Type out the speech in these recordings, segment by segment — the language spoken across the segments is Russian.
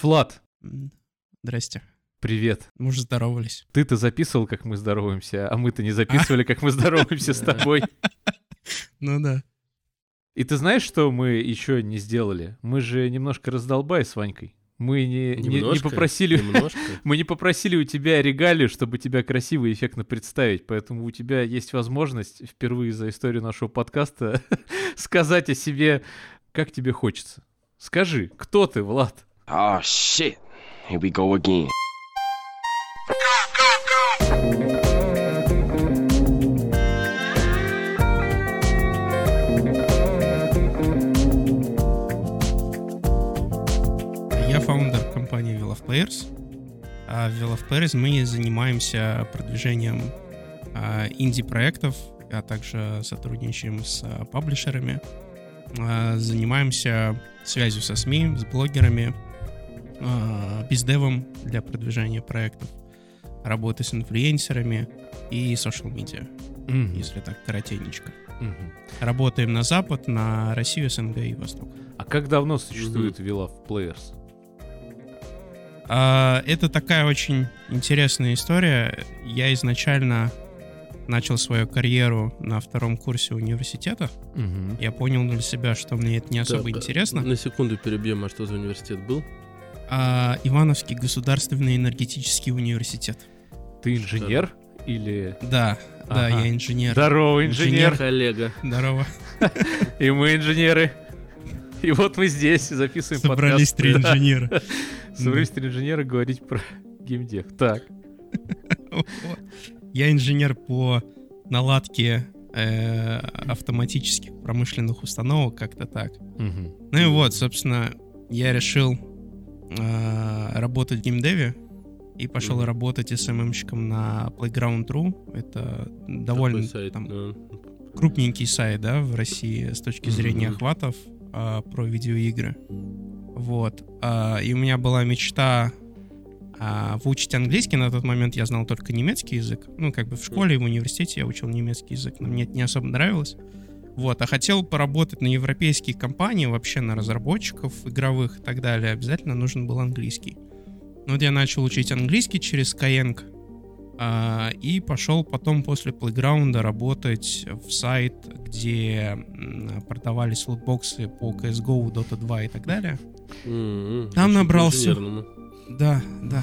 Влад, Здрасте. привет. Мы уже здоровались. Ты-то записывал, как мы здороваемся, а мы-то не записывали, как мы здороваемся с тобой. Ну да. И ты знаешь, что мы еще не сделали? Мы же немножко раздолбай с Ванькой. Мы не, не- не Немножко, попросили... Немножко. Мы не попросили у тебя регалии, чтобы тебя красиво и эффектно представить, поэтому у тебя есть возможность впервые за историю нашего подкаста сказать о себе, как тебе хочется. Скажи, кто ты, Влад? Oh shit. Here we go again. Я фаундер компании Wheel of Players. А в Wheel of Players мы занимаемся продвижением а, инди-проектов, а также сотрудничаем с а, паблишерами. А, Занимаемся связью со СМИ, с блогерами, бездевом для продвижения проектов, работой с инфлюенсерами и social медиа, Мгм, если так коротенечко. мгм. Работаем на Запад, на Россию, СНГ и Восток. А как давно существует Villa of Players? А, Это такая очень интересная история. Я изначально начал свою карьеру на втором курсе университета. Мгм. Я понял для себя, что мне это не особо Так, интересно. На секунду перебьем, а что за университет был? А, Ивановский государственный энергетический университет. Ты инженер или... Да, да, Ага. я инженер. Здорово, инженер. Коллега. Здорово. И мы инженеры. И вот мы здесь записываем Собрались подкаст. три Да. инженера. Собрались три инженера говорить про геймдев. Так. Я инженер по наладке э, автоматических промышленных установок, как-то так. Ну и вот, собственно, я решил э, работать в геймдеве и пошел Мгм. работать SMM-щиком на Playground.ru. Это довольно сайт, там, да. крупненький сайт, да, в России с точки зрения Мгм. охватов а, про видеоигры. Вот. А, и у меня была мечта а, выучить английский. На тот момент я знал только немецкий язык. Ну, как бы в школе и в университете я учил немецкий язык, но мне это не особо нравилось. Вот, а хотел поработать на европейские компании, вообще на разработчиков игровых и так далее. Обязательно нужен был английский. Ну, Вот я начал учить английский через Skyeng, а, и пошел потом после Playground работать в сайт, где продавались лутбоксы по CSGO, Dota 2 и так далее. М-м, Там очень набрался. Да, да.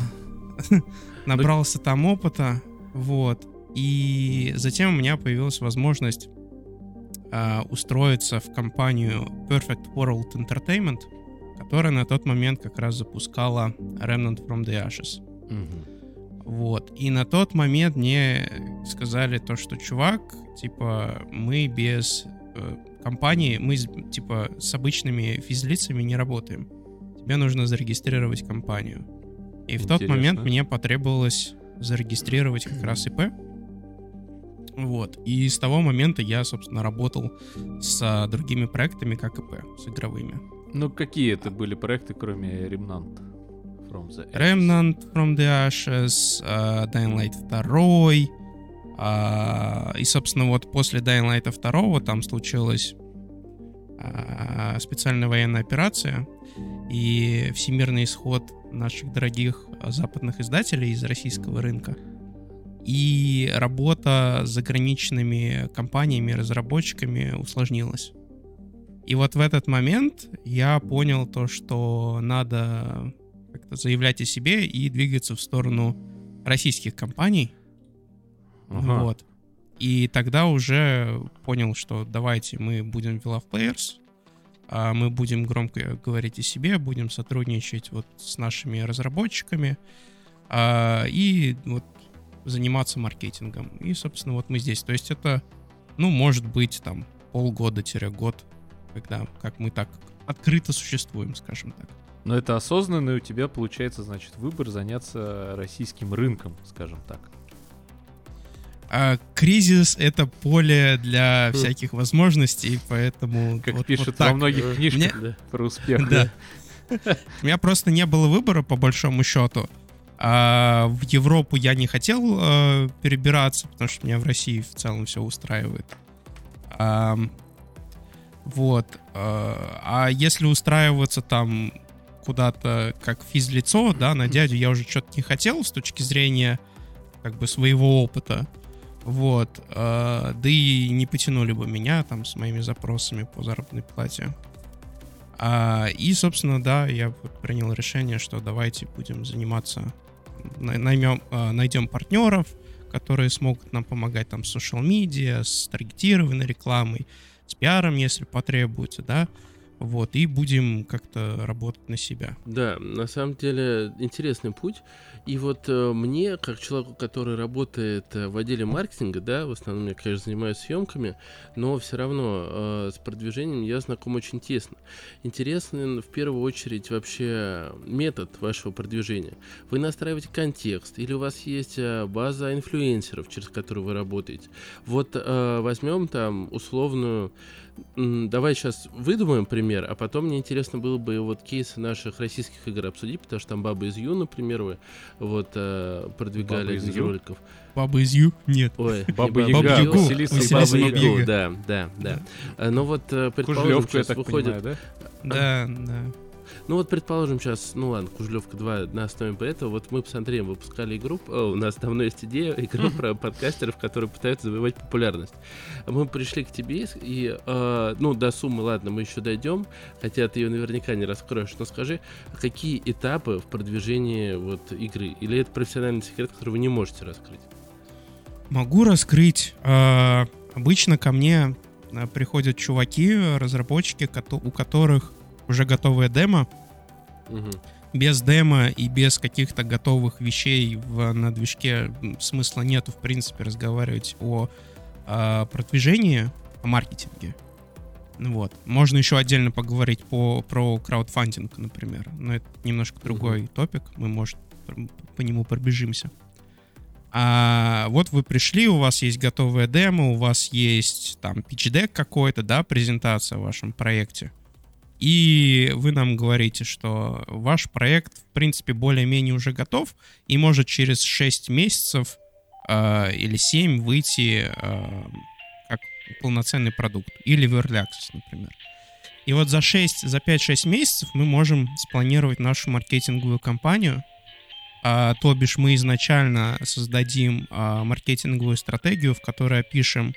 Набрался там опыта, вот. И затем у меня появилась возможность а, устроиться в компанию Perfect World Entertainment, которая на тот момент как раз запускала Remnant from the Ashes. Мгм. Вот. И на тот момент мне сказали то, что, чувак, типа, мы без э, компании, мы, типа, с обычными физлицами не работаем. Тебе нужно зарегистрировать компанию. И в тот Интересно. момент мне потребовалось зарегистрировать как раз ИП. Вот. И с того момента я, собственно, работал с а, другими проектами, как ИП, с игровыми. Ну, какие это были проекты, кроме Remnant from the Ashes? Remnant from the Ashes, а, Dying Light 2, а, и, собственно, вот после Dying Light 2 там случилась а, специальная военная операция, и всемирный исход наших дорогих западных издателей из российского рынка. И работа с заграничными компаниями, разработчиками усложнилась. И вот в этот момент я понял то, что надо как-то заявлять о себе и двигаться в сторону российских компаний. Ага. Вот. И тогда уже понял, что давайте мы будем в Love Players, а мы будем громко говорить о себе, будем сотрудничать вот с нашими разработчиками а, и вот заниматься маркетингом. И, собственно, вот мы здесь. То есть это, ну, может быть, там полгода-год, когда как мы так открыто существуем, скажем так. Но это осознанный у тебя, получается, значит, выбор заняться российским рынком, скажем так. А кризис — это поле для Хм. всяких возможностей, поэтому... Как вот- пишут вот во многих книжках Да. про успех. Да. У меня просто не было выбора, по большому счету. А в Европу я не хотел э, перебираться, потому что меня в России в целом все устраивает. Ам, вот. э, а если устраиваться там куда-то как физлицо, да, на дядю я уже что-то не хотел с точки зрения как бы своего опыта. Вот. э, да и не потянули бы меня там с моими запросами по заработной плате. А, и, собственно, да, я принял решение, что давайте будем заниматься, наймем, а, найдем партнеров, которые смогут нам помогать там с social media, с таргетированной рекламой, с пиаром, если потребуется, да, вот, и будем как-то работать на себя. Да, на самом деле интересный путь. И вот э, мне, как человеку, который работает э, в отделе маркетинга, да, в основном я, конечно, занимаюсь съемками, но все равно э, с продвижением я знаком очень тесно. Интересен в первую очередь вообще метод вашего продвижения. Вы настраиваете контекст, или у вас есть э, база инфлюенсеров, через которую вы работаете. Вот э, возьмем там условную Давай сейчас выдумаем пример, а потом мне интересно было бы вот кейсы наших российских игр обсудить, потому что там Баба из Ю, например, вы вот э, продвигали Баба из из Ю? роликов. Баба из Ю? Нет. Ой, Баба Ю, Яга, Ю, Василиса и Василиса Баба Баба Ягу, Яга. да, да, да. А, Ну вот, э, предположим, сейчас выходит понимаю, да? Да, да. Ну вот, предположим, сейчас, ну ладно, Кужелевка 2 на основе этого. Вот мы с Андреем выпускали игру, о, у нас давно есть идея, игру про подкастеров, которые пытаются завоевать популярность. Мы пришли к тебе и, э, ну, до суммы, ладно, мы еще дойдем, хотя ты ее наверняка не раскроешь, но скажи, какие этапы в продвижении вот игры? Или это профессиональный секрет, который вы не можете раскрыть? Могу раскрыть. А, Обычно ко мне а, приходят чуваки, разработчики, у которых уже готовая демо. Мгм. Без демо и без каких-то готовых вещей в, на движке смысла нету, в принципе, разговаривать о а, продвижении, о маркетинге. Ну Вот. Можно еще отдельно поговорить по, про краудфандинг, например. Но это немножко другой топик. Мы, может, по нему пробежимся. А вот вы пришли, у вас есть готовая демо, у вас есть там pitch-deck какой-то, да, презентация о вашем проекте. И вы нам говорите, что ваш проект, в принципе, более-менее уже готов и может через 6 месяцев э, или 7 выйти э, как полноценный продукт. Или в Early Access, например. И вот за 6, за 5-6 месяцев мы можем спланировать нашу маркетинговую кампанию, а, то бишь мы изначально создадим а, маркетинговую стратегию, в которой опишем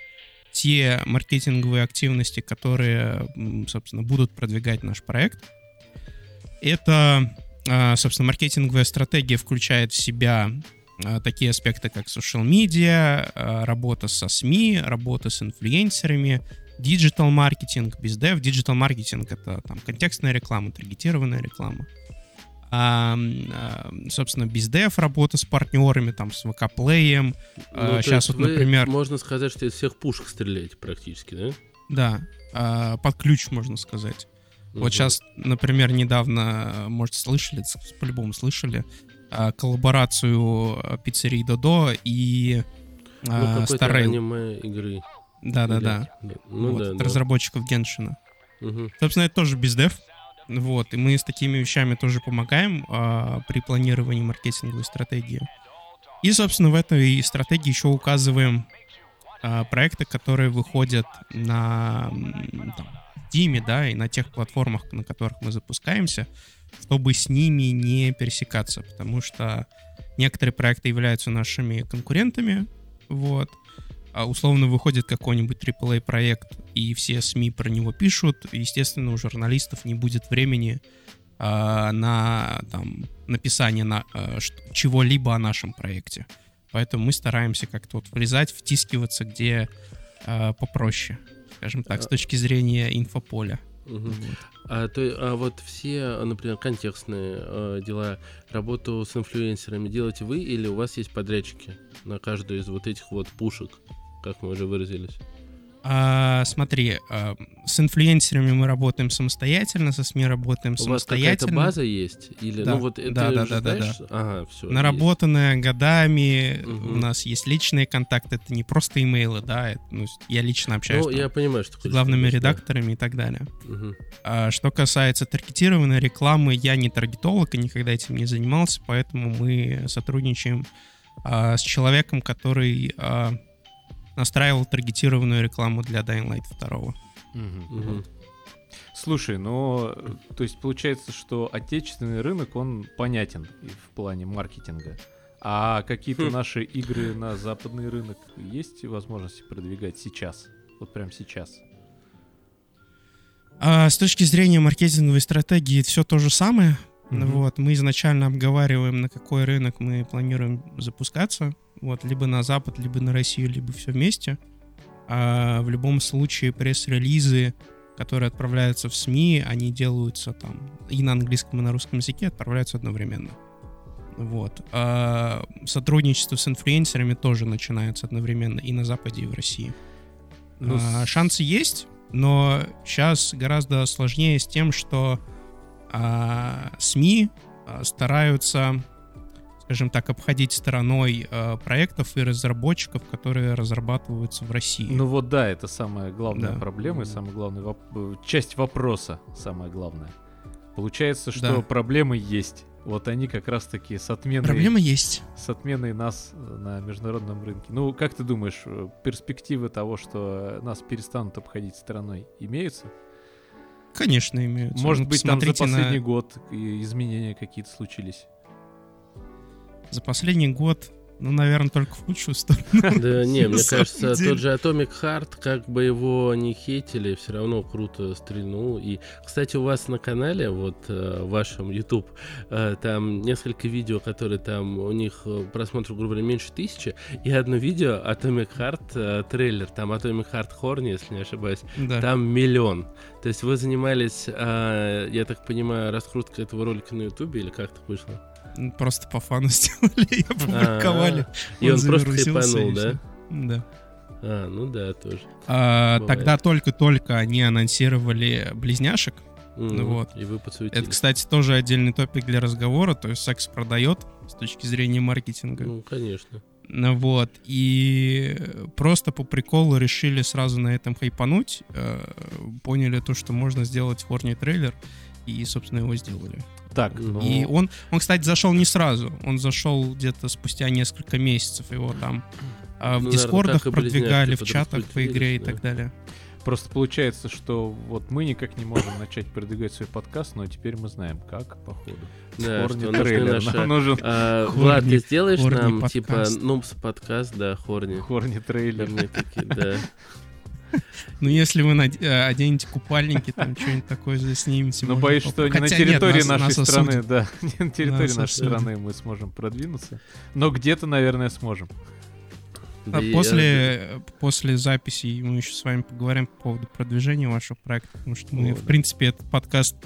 те маркетинговые активности, которые, собственно, будут продвигать наш проект. Это, а, собственно, маркетинговая стратегия включает в себя а, такие аспекты, как social media, а, работа со СМИ, работа с инфлюенсерами, digital маркетинг, bizdev. Digital маркетинг — это там контекстная реклама, таргетированная реклама. А, а, собственно, bizdev, работа с партнерами, там, с VK Play ем. Ну, сейчас есть вот, например, Можно сказать, что из всех пушек стреляете практически, да? да, а, под ключ, можно сказать. Мгм. Вот сейчас, например, недавно, может, слышали, по-любому слышали, а, коллаборацию а, пиццерии Додо и Ну, а, Rail. аниме игры. Да-да-да. Ну Вот, да, от да. разработчиков Геншина. Мгм. Собственно, это тоже бездев. Вот, и мы с такими вещами тоже помогаем а, при планировании маркетинговой стратегии. И, собственно, в этой стратегии еще указываем а, проекты, которые выходят на там, да, и на тех платформах, на которых мы запускаемся, чтобы с ними не пересекаться, потому что некоторые проекты являются нашими конкурентами, вот, условно выходит какой-нибудь AAA проект, и все СМИ про него пишут, естественно, у журналистов не будет времени а, на там, написание на, а, ш- чего-либо о нашем проекте. Поэтому мы стараемся как-то вот влезать, втискиваться где а, попроще, скажем так, с точки зрения инфополя. Мгм. Вот. А, то, а вот все, например, контекстные э, дела, работу с инфлюенсерами делаете вы или у вас есть подрядчики на каждую из вот этих вот пушек, как мы уже выразились? А, смотри, а, с инфлюенсерами мы работаем самостоятельно, со СМИ работаем У вас какая-то самостоятельно. база есть? Или, Да. ну вот это Да, да, да, да, знаешь? Ага, все. Наработанная годами, Мгм. у нас есть личные контакты, это не просто имейлы, да, это, ну, я лично общаюсь Ну, там я понимаю, что с главными да. редакторами и так далее. Мгм. А что касается таргетированной рекламы, я не таргетолог и никогда этим не занимался, поэтому мы сотрудничаем а, с человеком, который а, настраивал таргетированную рекламу для Dying Light 2. Мгм. Слушай, но то есть получается, что отечественный рынок, он понятен в плане маркетинга. А какие-то Хм. наши игры на западный рынок есть возможности продвигать сейчас? Вот прям сейчас. А с точки зрения маркетинговой стратегии все то же самое. Мгм. Вот, мы изначально обговариваем, на какой рынок мы планируем запускаться. Вот, либо на Запад, либо на Россию, либо все вместе. А в любом случае пресс-релизы, которые отправляются в СМИ, они делаются там и на английском, и на русском языке отправляются одновременно. Вот. А сотрудничество с инфлюенсерами тоже начинается одновременно и на Западе, и в России. Ну, А, шансы есть, но сейчас гораздо сложнее с тем, что СМИ а, стараются, скажем так, обходить стороной а, проектов и разработчиков, которые разрабатываются в России. Ну вот да, это самая главная Да. проблема и самая главная воп- э, часть вопроса, самая главная. Получается, что Да. проблемы есть. Вот они как раз-таки с отменой, Проблема есть. с отменой нас э, на международном рынке. Ну, как ты думаешь, э, перспективы того, что нас перестанут обходить стороной, имеются? Конечно, имеются. Может быть, там за посмотрите на- последний год изменения какие-то случились. За последний год, ну, наверное, только в худшую сторону. Да не, мне кажется, деле. тот же Atomic Heart, как бы его не хейтили, все равно круто стрельнул. И, кстати, у вас на канале, вот э, в вашем YouTube, э, там несколько видео, которые там, у них э, просмотров, грубо говоря, меньше тысячи, и одно видео Atomic Heart трейлер, там Atomic Heart Horny, если не ошибаюсь, Да. там миллион. То есть вы занимались, я так понимаю, раскруткой этого ролика на YouTube или как так вышло? Просто по фану сделали и опубликовали. И он просто хайпанул, да? Да. А, ну да, тоже. А, тогда только-только они анонсировали близняшек. Вот. И вы подсуетились. Это, кстати, тоже отдельный топик для разговора. То есть секс продает с точки зрения маркетинга. Ну, конечно. Ну Вот. И просто по приколу решили сразу на этом хайпануть. э, Поняли то, что можно сделать хорни трейлер. И, собственно, его сделали. Так, Ну, ну, И он, он, кстати, зашел не сразу. Он зашел где-то спустя несколько месяцев. Его там а, в Ну, наверное, дискордах и близняшки продвигали, в чатах по игре и подраспространились, так далее. просто получается, что вот мы никак не можем начать продвигать свой подкаст, но теперь мы знаем, как, походу. Да, Хорни что трейлер. наши- Нам нужен А, Хорни- Влад, ты сделаешь хорни нам, типа, подкаст. нумс подкаст, да, хорни. хорни трейлер. Такие, да. Ну, если вы э, оденете купальники, там что-нибудь такое заснимете. Но можно боюсь, что не на территории нашей страны, да, не на территории нашей страны мы сможем продвинуться. Но где-то, наверное, сможем. Да А после, я- э, после записи мы еще с вами поговорим по поводу продвижения вашего проекта, потому что мы, О, в да. принципе, этот подкаст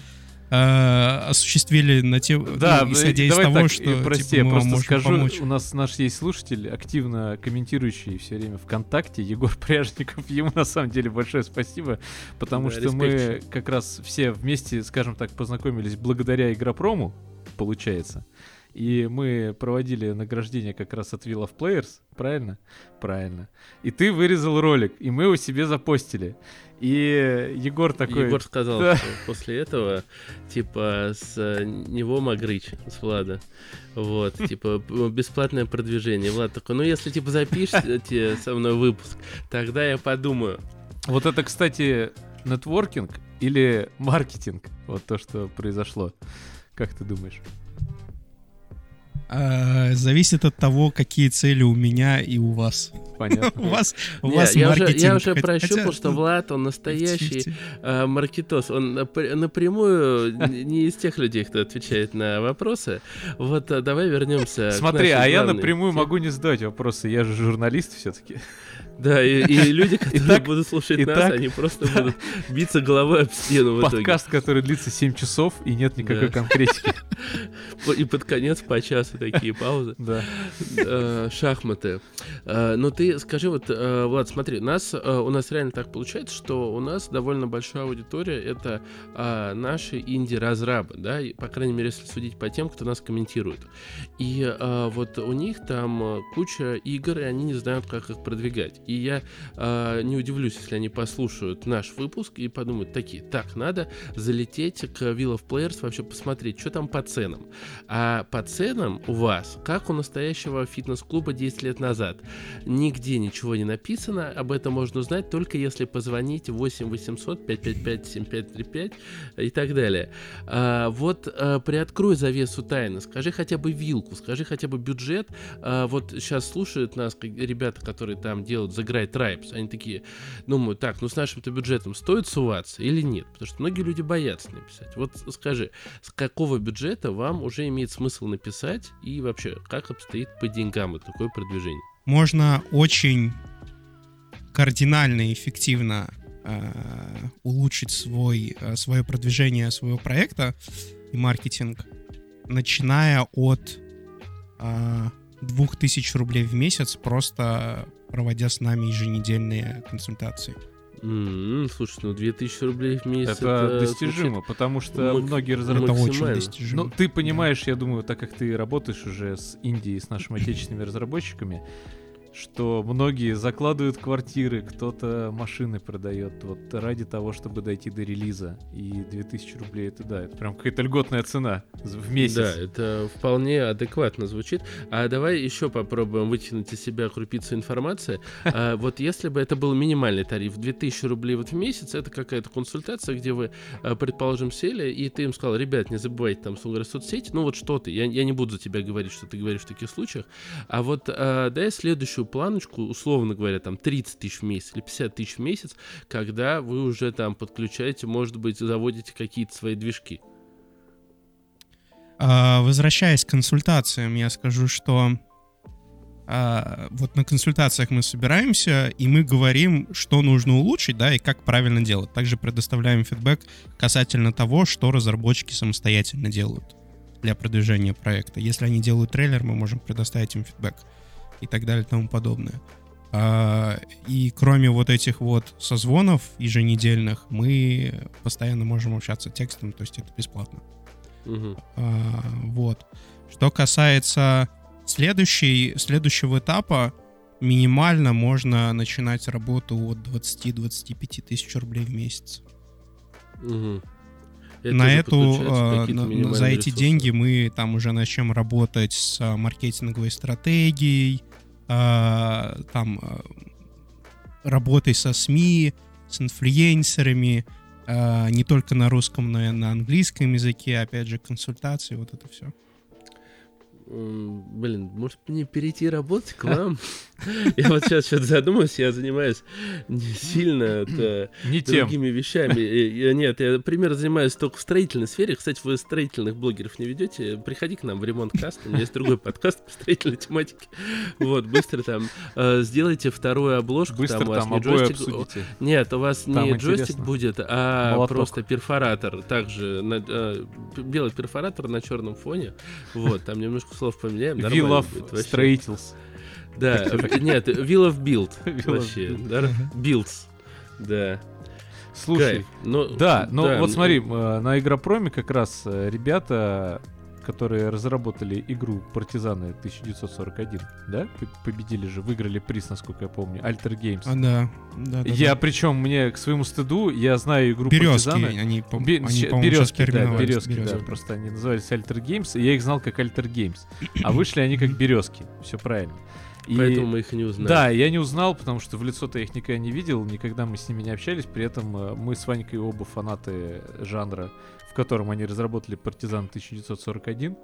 э, осуществили на те, Да, ну, исходя из давай того, так, что э, прости, типа, я мы просто можем скажу, помочь. у нас наш есть слушатель, активно комментирующий все время ВКонтакте, Егор Пряжников, ему на самом деле большое спасибо, потому Да, что мы респект. как раз все вместе, скажем так, познакомились благодаря Игропрому, получается. И мы проводили награждение как раз от Wheel of Players, правильно? Правильно. И ты вырезал ролик, и мы его себе запостили. И Егор такой... Егор сказал, Да. что после этого, типа, с э, него Магрыч, с Влада. Вот, типа, бесплатное продвижение. Влад такой, ну если, типа, запишите со мной выпуск, тогда я подумаю. Вот это, кстати, нетворкинг или маркетинг? Вот то, что произошло. Как ты думаешь? А, зависит от того, какие цели у меня и у вас. Понятно. У вас, у вас я, уже, маркетинг. я уже хотя- прощупал, хотя, что ну, Влад, он настоящий 50-50. э, маркетос. Он напр- напрямую не из тех людей, кто отвечает на вопросы. Вот а, давай вернемся. к Смотри, нашей а я напрямую могу не задавать вопросы. Я же журналист все-таки. Да, и, и люди, которые Итак- будут слушать нас, итак- они просто будут биться головой об стену в итоге. Подкаст, который длится 7 часов, и нет никакой Да. конкретики. И под конец по часу такие паузы. Да. Э, Шахматы. Э, Ну ты скажи, вот, э, Влад, смотри, нас, у нас реально так получается, что у нас довольно большая аудитория, это наши инди-разрабы, да, по крайней мере, если судить по тем, кто нас комментирует. И вот у них там куча игр, и они не знают, как их продвигать. И я а, не удивлюсь, если они послушают наш выпуск и подумают такие, так, надо залететь к Wheel of Players, вообще посмотреть, что там по ценам. А по ценам у вас, как у настоящего фитнес-клуба 10 лет назад, нигде ничего не написано, об этом можно узнать только если позвонить 8 800 555 7535 и так далее. А, вот а, приоткрой завесу тайны, скажи хотя бы вилку, скажи хотя бы бюджет. А, вот сейчас слушают нас ребята, которые там делают Great Tribes, они такие, думают, так, ну с нашим-то бюджетом стоит суваться или нет? Потому что многие люди боятся написать. Вот скажи, с какого бюджета вам уже имеет смысл написать и вообще, как обстоит по деньгам вот такое продвижение? Можно очень кардинально и эффективно э, улучшить свой, э, свое продвижение своего проекта и маркетинг, начиная от э, 2000 рублей в месяц, просто проводя с нами еженедельные консультации. Mm-hmm. Слушай, ну 2000 рублей в месяц. Это, это достижимо, звучит... потому что Мак... многие разработчики... Это очень достижимо. Ну, ты понимаешь, я думаю, так как ты работаешь уже с Индией, с нашими отечественными разработчиками, что многие закладывают квартиры, кто-то машины продает вот ради того, чтобы дойти до релиза. И 2000 рублей это да, это прям какая-то льготная цена в месяц. Да, это вполне адекватно звучит. А давай еще попробуем вытянуть из себя крупицу информации. А, вот если бы это был минимальный тариф, 2000 рублей вот в месяц, это какая-то консультация, где вы, а, предположим, сели, и ты им сказал, ребят, не забывайте там, условно соцсети, ну вот что ты, я, я не буду за тебя говорить, что ты говоришь в таких случаях, а вот а, дай следующую планочку, условно говоря, там 30 тысяч в месяц или 50 тысяч в месяц, когда вы уже там подключаете, может быть, заводите какие-то свои движки. А, возвращаясь к консультациям, я скажу, что а, вот на консультациях мы собираемся, и мы говорим, что нужно улучшить, да, и как правильно делать. Также предоставляем фидбэк касательно того, что разработчики самостоятельно делают для продвижения проекта. Если они делают трейлер, мы можем предоставить им фидбэк и так далее и тому подобное. А, и кроме вот этих вот созвонов еженедельных, мы постоянно можем общаться текстом, то есть это бесплатно. Угу. А, вот. Что касается следующей, следующего этапа, минимально можно начинать работу от 20-25 тысяч рублей в месяц. Угу. Это на эту, э, на, за эти ресурсы. деньги мы там уже начнем работать с а, маркетинговой стратегией, э, там э, работой со СМИ, с инфлюенсерами, э, не только на русском, но и на английском языке, опять же, консультации, вот это все блин, может мне перейти работать к вам? Я вот сейчас что-то задумался, я занимаюсь не сильно не другими вещами. Нет, я, например, занимаюсь только в строительной сфере. Кстати, вы строительных блогеров не ведете? Приходи к нам в ремонт каст. У меня есть другой подкаст по строительной тематике. Вот, быстро там э, сделайте вторую обложку. Быстро там, у вас не джойстик. Нет, у вас не джойстик будет, а просто перфоратор. Также э, белый перфоратор на черном фоне. Вот, там немножко слов поменяем. Will of Строительс. Да, нет, Will of Build вообще. Builds. Да. Слушай, но, да, но да, вот смотри, э, на Игропроме как раз э, ребята которые разработали игру Партизаны 1941, да? Победили же, выиграли приз, насколько я помню, Alter Games. А, да. да, да я, да. причем, мне к своему стыду, я знаю игру Березки, Партизаны. они, по, Бе- они Березки, да, Березки, да, просто они назывались Alter Games, и я их знал как Alter Games. А вышли они как Березки, все правильно. И... Поэтому мы их не узнали. Да, я не узнал, потому что в лицо-то я их никогда не видел, никогда мы с ними не общались. При этом э, мы с Ванькой оба фанаты жанра, в котором они разработали Партизан 1941.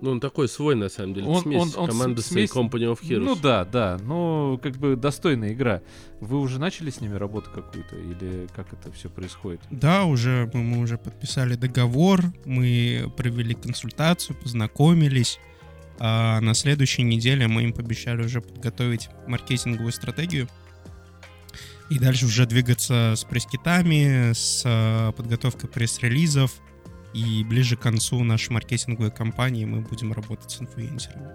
Ну, он такой свой, на самом деле. Он, смесь он, он команды смесь... Company of Heroes. Ну да, да. Ну, как бы достойная игра. Вы уже начали с ними работу какую-то? Или как это все происходит? Да, уже мы, мы уже подписали договор, мы провели консультацию, познакомились. А на следующей неделе мы им пообещали уже подготовить маркетинговую стратегию. И дальше уже двигаться с пресс-китами, с а, подготовкой пресс-релизов, и ближе к концу нашей маркетинговой кампании мы будем работать с инфлюенсерами.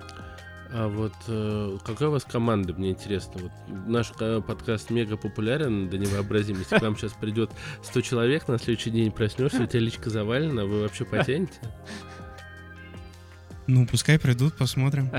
А вот э, какая у вас команда, мне интересно. Вот наш подкаст мега популярен до невообразимости. К нам сейчас придет 100 человек, на следующий день проснешься, у тебя личка завалена, вы вообще потянете? Ну, пускай придут, посмотрим.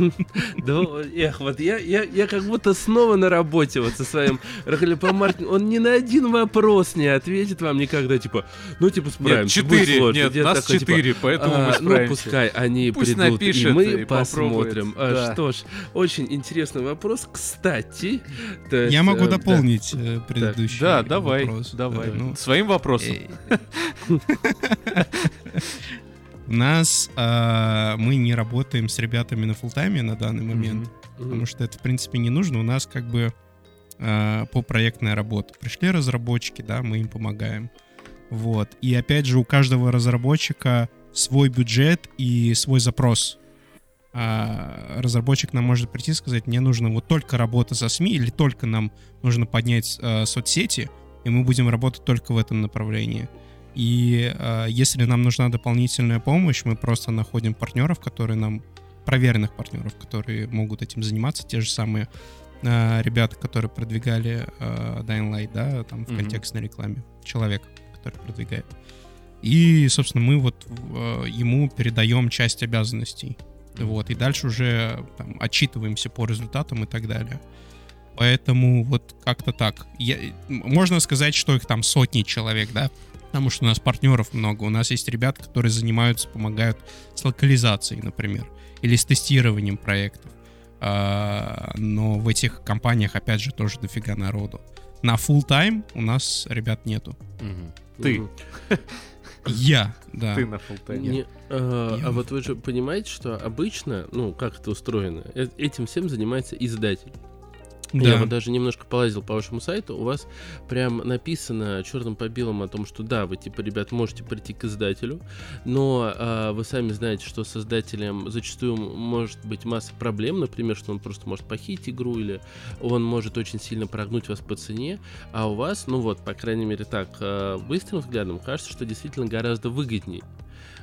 Да, эх, вот я, я, я как будто снова на работе вот со своим маркетингом. Он ни на один вопрос не ответит вам никогда, типа, ну, типа, справимся. Нет, четыре, нет, нас такой, типа, четыре, типа, поэтому а, мы справимся. Ну, пускай они Пусть придут, напишет и мы и посмотрим. А, да. Что ж, очень интересный вопрос. Кстати... Есть, я могу э, дополнить да. предыдущий Да, давай, вопрос. давай. Ну, Своим вопросом. Нас э, мы не работаем с ребятами на фултайме на данный момент, mm-hmm. потому что это, в принципе, не нужно. У нас как бы э, по проектная работа. Пришли разработчики, да, мы им помогаем. Вот. И опять же, у каждого разработчика свой бюджет и свой запрос. А разработчик нам может прийти и сказать, мне нужно вот только работа со СМИ или только нам нужно поднять э, соцсети, и мы будем работать только в этом направлении. И э, если нам нужна дополнительная помощь, мы просто находим партнеров, которые нам проверенных партнеров, которые могут этим заниматься, те же самые э, ребята, которые продвигали э, Dying Light, да, там в mm-hmm. контекстной рекламе, человек, который продвигает. И, собственно, мы вот э, ему передаем часть обязанностей, mm-hmm. вот, и дальше уже там, отчитываемся по результатам и так далее. Поэтому вот как-то так. Я, можно сказать, что их там сотни человек, да, потому что у нас партнеров много. У нас есть ребята, которые занимаются, помогают с локализацией, например, или с тестированием проектов. А, но в этих компаниях, опять же, тоже дофига народу. На full time у нас ребят нету. Угу. Ты. Я, да. Ты на time. а, а вот вы же понимаете, что обычно, ну, как это устроено, э, этим всем занимается издатель. Да. Я вот даже немножко полазил по вашему сайту, у вас прям написано черным по белому о том, что да, вы типа, ребят, можете прийти к издателю, но а, вы сами знаете, что с издателем зачастую может быть масса проблем, например, что он просто может похитить игру или он может очень сильно прогнуть вас по цене, а у вас, ну вот, по крайней мере так, а, быстрым взглядом кажется, что действительно гораздо выгоднее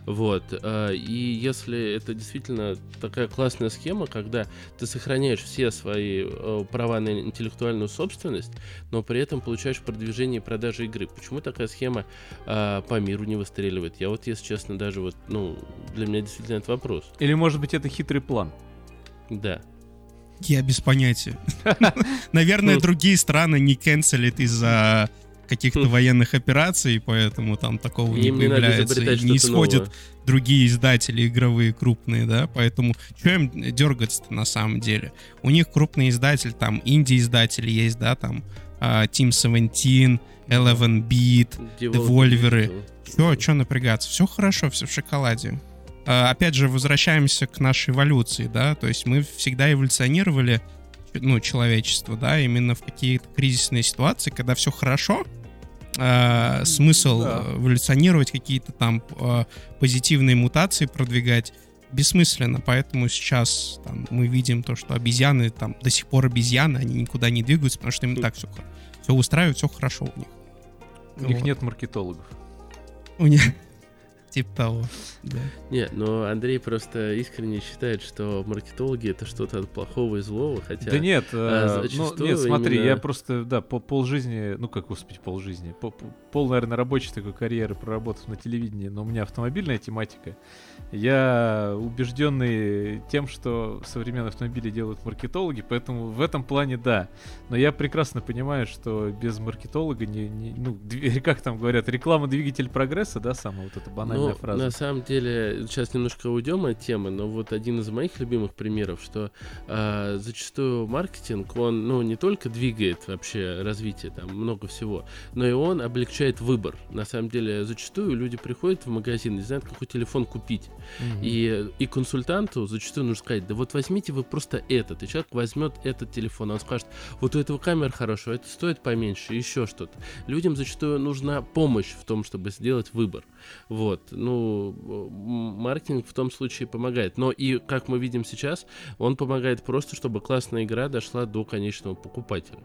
вот. А, и если это действительно такая классная схема, когда ты сохраняешь все свои э, права на интеллектуальную собственность, но при этом получаешь продвижение и продажи игры. Почему такая схема а, по миру не выстреливает? Я вот, если честно, даже вот, ну, для меня действительно это вопрос. Или, может быть, это хитрый план? Да. Я без понятия. Наверное, ну. другие страны не канцелят из-за каких-то военных операций, поэтому там такого не появляется. И не исходят другие издатели игровые крупные, да, поэтому что им дергаться на самом деле? У них крупный издатель, там инди-издатели есть, да, там uh, Team 17, Eleven Beat, Devolver. Чё, чё напрягаться? Все хорошо, все в шоколаде. Uh, опять же, возвращаемся к нашей эволюции, да, то есть мы всегда эволюционировали ну, человечество, да, именно в какие-то кризисные ситуации, когда все хорошо, э, смысл да. эволюционировать, какие-то там э, позитивные мутации продвигать бессмысленно, поэтому сейчас там, мы видим то, что обезьяны там до сих пор обезьяны, они никуда не двигаются, потому что им так все, все устраивает, все хорошо у них. У вот. них нет маркетологов. У них Типа того, да. Не, но Андрей просто искренне считает, что маркетологи это что-то от плохого и злого, хотя... Да нет, а, ну, нет, смотри, именно... я просто, да, по полжизни, ну как, господи, полжизни, пол, пол, наверное, рабочей такой карьеры проработав на телевидении, но у меня автомобильная тематика, я убежденный тем, что современные автомобили делают маркетологи, поэтому в этом плане да. Но я прекрасно понимаю, что без маркетолога не, не ну, как там говорят, реклама двигатель прогресса, да, самая вот эта банальная ну, фраза. На самом деле, сейчас немножко уйдем от темы, но вот один из моих любимых примеров, что э, зачастую маркетинг, он, ну, не только двигает вообще развитие, там много всего, но и он облегчает выбор. На самом деле, зачастую люди приходят в магазин и знают, какой телефон купить. Угу. И, и консультанту зачастую нужно сказать, да вот возьмите вы просто этот, и человек возьмет этот телефон, он скажет, вот у этого камера хорошая, это стоит поменьше, еще что-то. Людям зачастую нужна помощь в том, чтобы сделать выбор. Вот, ну, маркетинг в том случае помогает. Но и, как мы видим сейчас, он помогает просто, чтобы классная игра дошла до конечного покупателя.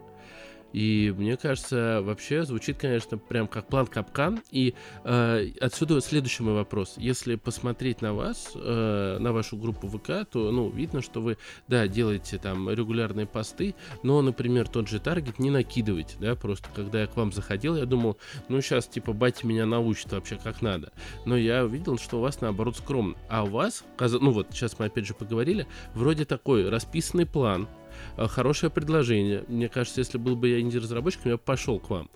И мне кажется, вообще звучит, конечно, прям как план капкан. И э, отсюда следующий мой вопрос. Если посмотреть на вас, э, на вашу группу ВК, то, ну, видно, что вы, да, делаете там регулярные посты, но, например, тот же таргет не накидываете, да, просто когда я к вам заходил, я думал, ну, сейчас, типа, батя меня научит вообще как надо. Но я увидел, что у вас, наоборот, скромно. А у вас, ну, вот, сейчас мы опять же поговорили, вроде такой расписанный план, хорошее предложение. Мне кажется, если был бы я инди-разработчиком, я бы пошел к вам.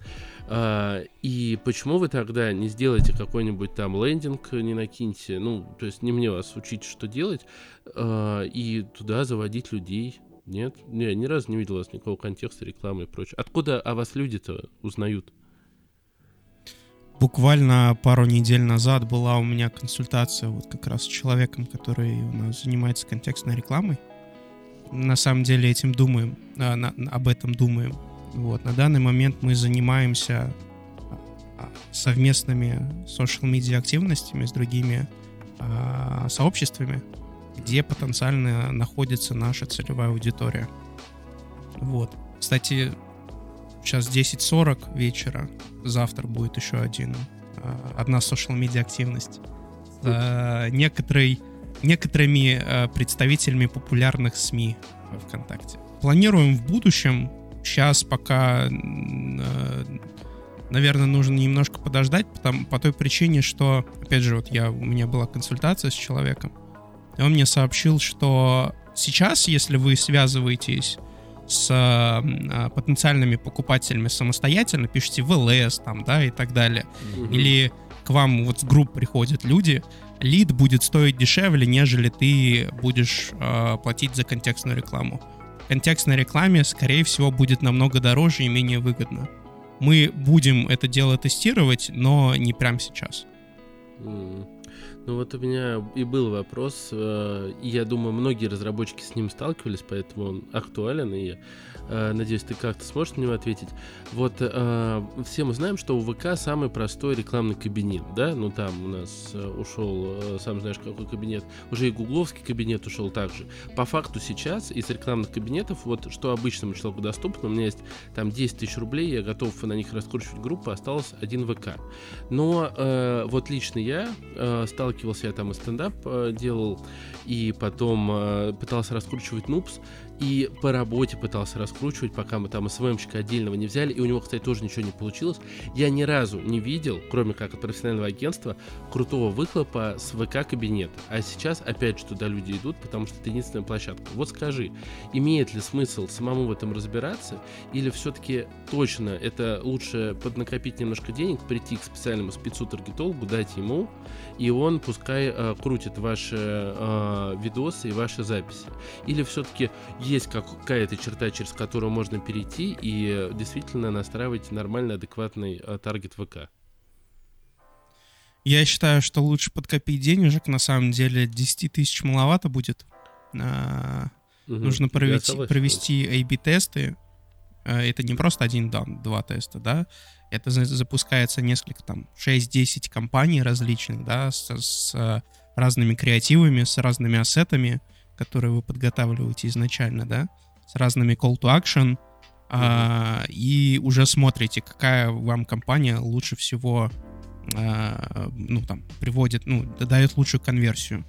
А, и почему вы тогда не сделаете какой-нибудь там лендинг, не накиньте, ну, то есть не мне вас учить, что делать, а, и туда заводить людей? Нет? Не, ни разу не видел у вас никакого контекста, рекламы и прочее. Откуда о вас люди-то узнают? Буквально пару недель назад была у меня консультация вот как раз с человеком, который у нас занимается контекстной рекламой на самом деле этим думаем, а, на, об этом думаем. Вот. На данный момент мы занимаемся а, совместными social media активностями с другими а, сообществами, где потенциально находится наша целевая аудитория. Вот. Кстати, сейчас 10.40 вечера, завтра будет еще один, а, одна social media активность. А, некоторый некоторыми э, представителями популярных СМИ ВКонтакте. Планируем в будущем. Сейчас пока, э, наверное, нужно немножко подождать, потому, по той причине, что, опять же, вот я, у меня была консультация с человеком, и он мне сообщил, что сейчас, если вы связываетесь с э, потенциальными покупателями самостоятельно, пишите в ЛС там, да, и так далее, mm-hmm. или к вам вот с групп приходят люди, лид будет стоить дешевле, нежели ты будешь э, платить за контекстную рекламу. Контекстной рекламе, скорее всего, будет намного дороже и менее выгодно. Мы будем это дело тестировать, но не прямо сейчас. Mm. Ну вот у меня и был вопрос, э, и я думаю, многие разработчики с ним сталкивались, поэтому он актуален, и надеюсь, ты как-то сможешь на него ответить. Вот э, все мы знаем, что у ВК самый простой рекламный кабинет, да? Ну там у нас э, ушел, сам знаешь, какой кабинет. Уже и гугловский кабинет ушел также. По факту сейчас из рекламных кабинетов, вот что обычному человеку доступно, у меня есть там 10 тысяч рублей, я готов на них раскручивать группу, осталось один ВК. Но э, вот лично я э, сталкивался, я там и стендап э, делал, и потом э, пытался раскручивать Нупс, и по работе пытался раскручивать, пока мы там СВМщика отдельного не взяли, и у него, кстати, тоже ничего не получилось. Я ни разу не видел, кроме как от профессионального агентства, крутого выхлопа с ВК-кабинета. А сейчас опять же туда люди идут, потому что это единственная площадка. Вот скажи, имеет ли смысл самому в этом разбираться, или все-таки точно это лучше поднакопить немножко денег, прийти к специальному спецу-таргетологу, дать ему, и он пускай э, крутит ваши э, видосы и ваши записи. Или все-таки есть какая-то черта, через которую можно перейти и действительно настраивать нормальный, адекватный э, таргет ВК. Я считаю, что лучше подкопить денежек. На самом деле 10 тысяч маловато будет. А, угу, нужно провести, провести A-B-тесты. А, это не просто один, да, два теста, да. Это запускается несколько, там, 6-10 компаний различных, да, с, с разными креативами, с разными ассетами которые вы подготавливаете изначально, да, с разными call to action, а, и уже смотрите, какая вам компания лучше всего, а, ну, там, приводит, ну, дает лучшую конверсию.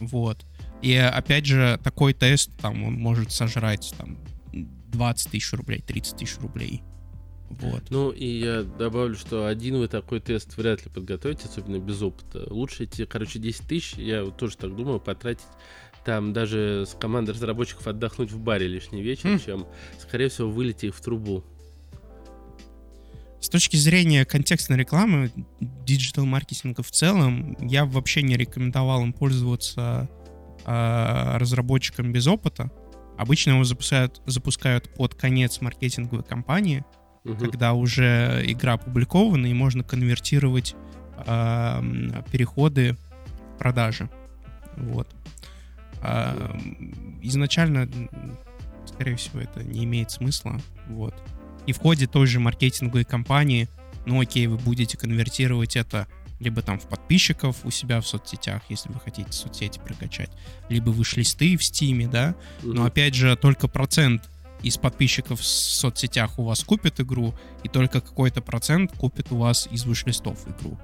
Вот. И опять же, такой тест, там, он может сожрать, там, 20 тысяч рублей, 30 тысяч рублей. Вот. Ну, и я добавлю, что один вы такой тест вряд ли подготовите, особенно без опыта. Лучше эти, короче, 10 тысяч, я тоже так думаю, потратить там даже с командой разработчиков отдохнуть в баре лишний вечер, mm. чем, скорее всего, вылететь в трубу. С точки зрения контекстной рекламы, диджитал-маркетинга в целом, я вообще не рекомендовал им пользоваться э, разработчиком без опыта. Обычно его запускают, запускают под конец маркетинговой кампании, угу. когда уже игра опубликована и можно конвертировать э, переходы в продажи. Вот. А, изначально, скорее всего, это не имеет смысла. Вот. И в ходе той же маркетинговой кампании, ну окей, вы будете конвертировать это либо там в подписчиков у себя в соцсетях, если вы хотите соцсети прокачать, либо выш листы в Стиме, да, но опять же только процент из подписчиков в соцсетях у вас купит игру, и только какой-то процент купит у вас из вышлистов игру.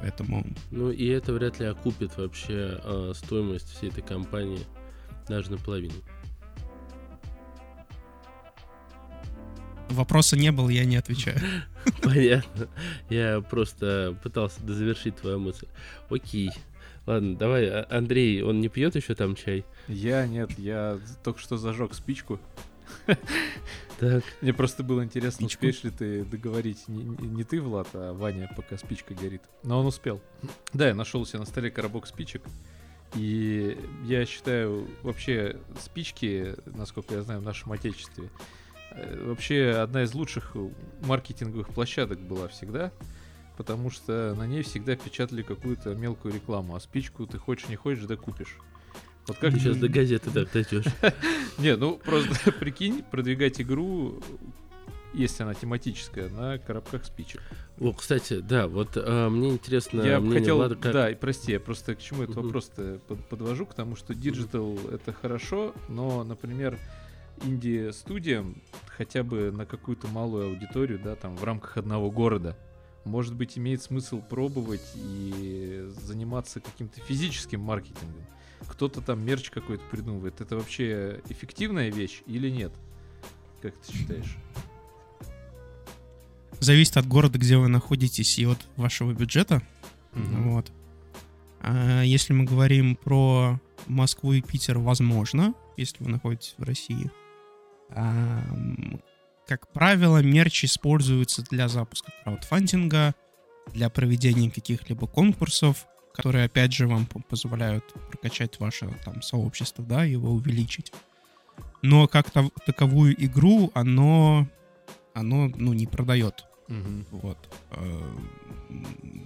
Поэтому... Ну и это вряд ли окупит вообще э, стоимость всей этой компании даже наполовину. Вопроса не было, я не отвечаю. Понятно. Я просто пытался дозавершить твою мысль. Окей. Ладно, давай, а- Андрей, он не пьет еще там чай? Я нет, я только что зажег спичку. Так, Мне просто было интересно, Спичку? успеешь ли ты договорить. Не, не- ты, Влад, а Ваня, пока спичка горит. Но он успел. Да, я нашел у себя на столе коробок спичек. И я считаю, вообще спички, насколько я знаю, в нашем отечестве, э, вообще одна из лучших маркетинговых площадок была всегда. Потому что на ней всегда печатали какую-то мелкую рекламу, а спичку ты хочешь не хочешь, да купишь. Вот как ты сейчас до газеты так дойдешь. не, ну просто прикинь, продвигать игру, если она тематическая, на коробках спичек. О, кстати, да, вот а, мне интересно я бы мнение хотел, Влада, как... да, и прости, я просто к чему этот Мгм. вопрос-то под- подвожу, к тому, что digital это хорошо, но, например, инди-студиям хотя бы на какую-то малую аудиторию, да, там в рамках одного города, может быть, имеет смысл пробовать и заниматься каким-то физическим маркетингом. Кто-то там мерч какой-то придумывает. Это вообще эффективная вещь или нет? Как ты считаешь? Зависит от города, где вы находитесь, и от вашего бюджета. Мгм. Вот. А если мы говорим про Москву и Питер, возможно, если вы находитесь в России. Ам, Как правило, мерч используется для запуска краудфандинга, для проведения каких-либо конкурсов, которые, опять же, вам по- позволяют прокачать ваше там сообщество, да, его увеличить. Но как тав- таковую игру оно, оно, ну, не продает. Мгм. Вот. Э,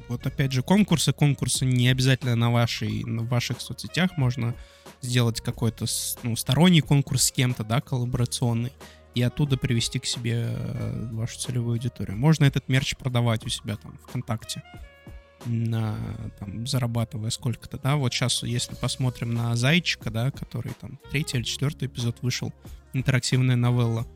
Вот опять же, конкурсы. Конкурсы не обязательно на, вашей, на ваших соцсетях. Можно сделать какой-то ну, сторонний конкурс с кем-то, да, коллаборационный, и оттуда привести к себе э, вашу целевую аудиторию. Можно этот мерч продавать у себя там ВКонтакте, на, там, зарабатывая сколько-то, да. Вот сейчас, если посмотрим на Зайчика, да, который там третий или четвертый эпизод вышел, интерактивная новелла,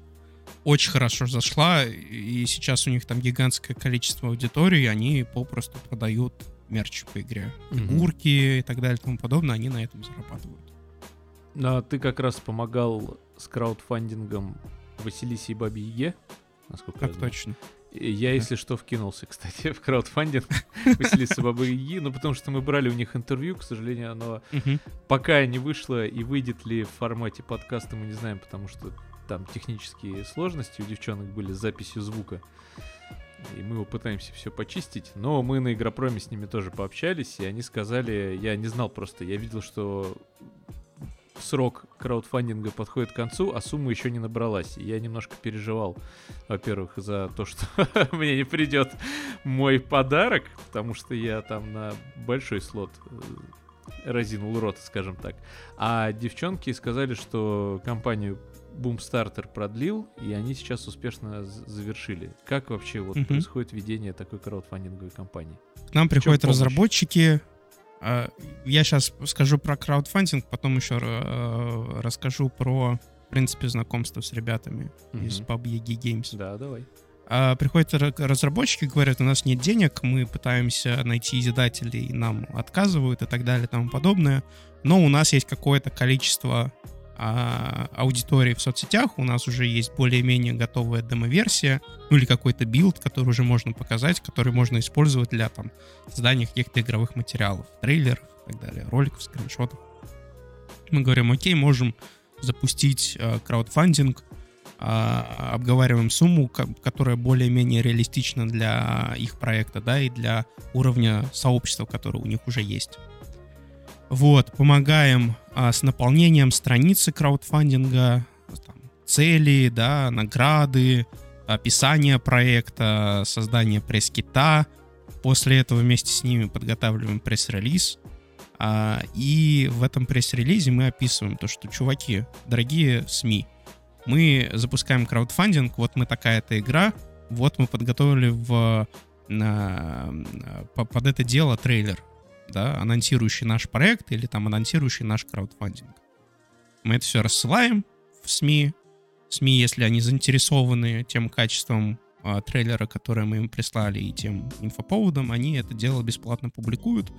очень хорошо зашла, и сейчас у них там гигантское количество аудитории, они попросту продают мерч по игре. Мгм. Фигурки и так далее и тому подобное, они на этом зарабатывают. Ну, а ты как раз помогал с краудфандингом Василисе и Бабе Яге, насколько я Так знаю. точно. Я, если что, вкинулся, кстати, в краудфандинг Василисы Бабы Яги, ну, потому что мы брали у них интервью, к сожалению, оно пока не вышло, и выйдет ли в формате подкаста, мы не знаем, потому что там технические сложности у девчонок были с записью звука. И мы его пытаемся все почистить. Но мы на Игропроме с ними тоже пообщались, и они сказали, я не знал просто, я видел, что срок краудфандинга подходит к концу, а сумма еще не набралась. Я немножко переживал, во-первых, за то, что мне не придет мой подарок, потому что я там на большой слот э, разинул рот, скажем так. А девчонки сказали, что компанию Boomstarter продлил, и они сейчас успешно завершили. Как вообще вот происходит ведение такой краудфандинговой компании? К нам приходят помощь? разработчики. А, Я сейчас скажу про краудфандинг, потом еще э, расскажу про, в принципе, знакомство с ребятами из Мгм. PUBG Games. Да, давай. А, приходят ра- разработчики, говорят, у нас нет денег, мы пытаемся найти издателей, нам отказывают и так далее и тому подобное. Но у нас есть какое-то количество а, аудитории в соцсетях, у нас уже есть более-менее готовая демо-версия, ну или какой-то build, который уже можно показать, который можно использовать для там создания каких-то игровых материалов, трейлеров и так далее, роликов, скриншотов. Мы говорим, окей, можем запустить э, краудфандинг, а, обговариваем сумму, ко- которая более-менее реалистична для их проекта, да, и для уровня сообщества, которое у них уже есть. Вот, помогаем а, с наполнением страницы краудфандинга, там, цели, да, награды, описание проекта, создание пресс-кита. После этого вместе с ними подготавливаем пресс-релиз. А, и в этом пресс-релизе мы описываем то, что, чуваки, дорогие СМИ, мы запускаем краудфандинг, вот мы такая-то игра, вот мы подготовили в, на- по- под это дело трейлер, да, анонсирующий наш проект или там анонсирующий наш краудфандинг. Мы это все рассылаем в СМИ, СМИ, если они заинтересованы тем качеством э, трейлера, которое мы им прислали, и тем инфоповодом, они это дело бесплатно публикуют.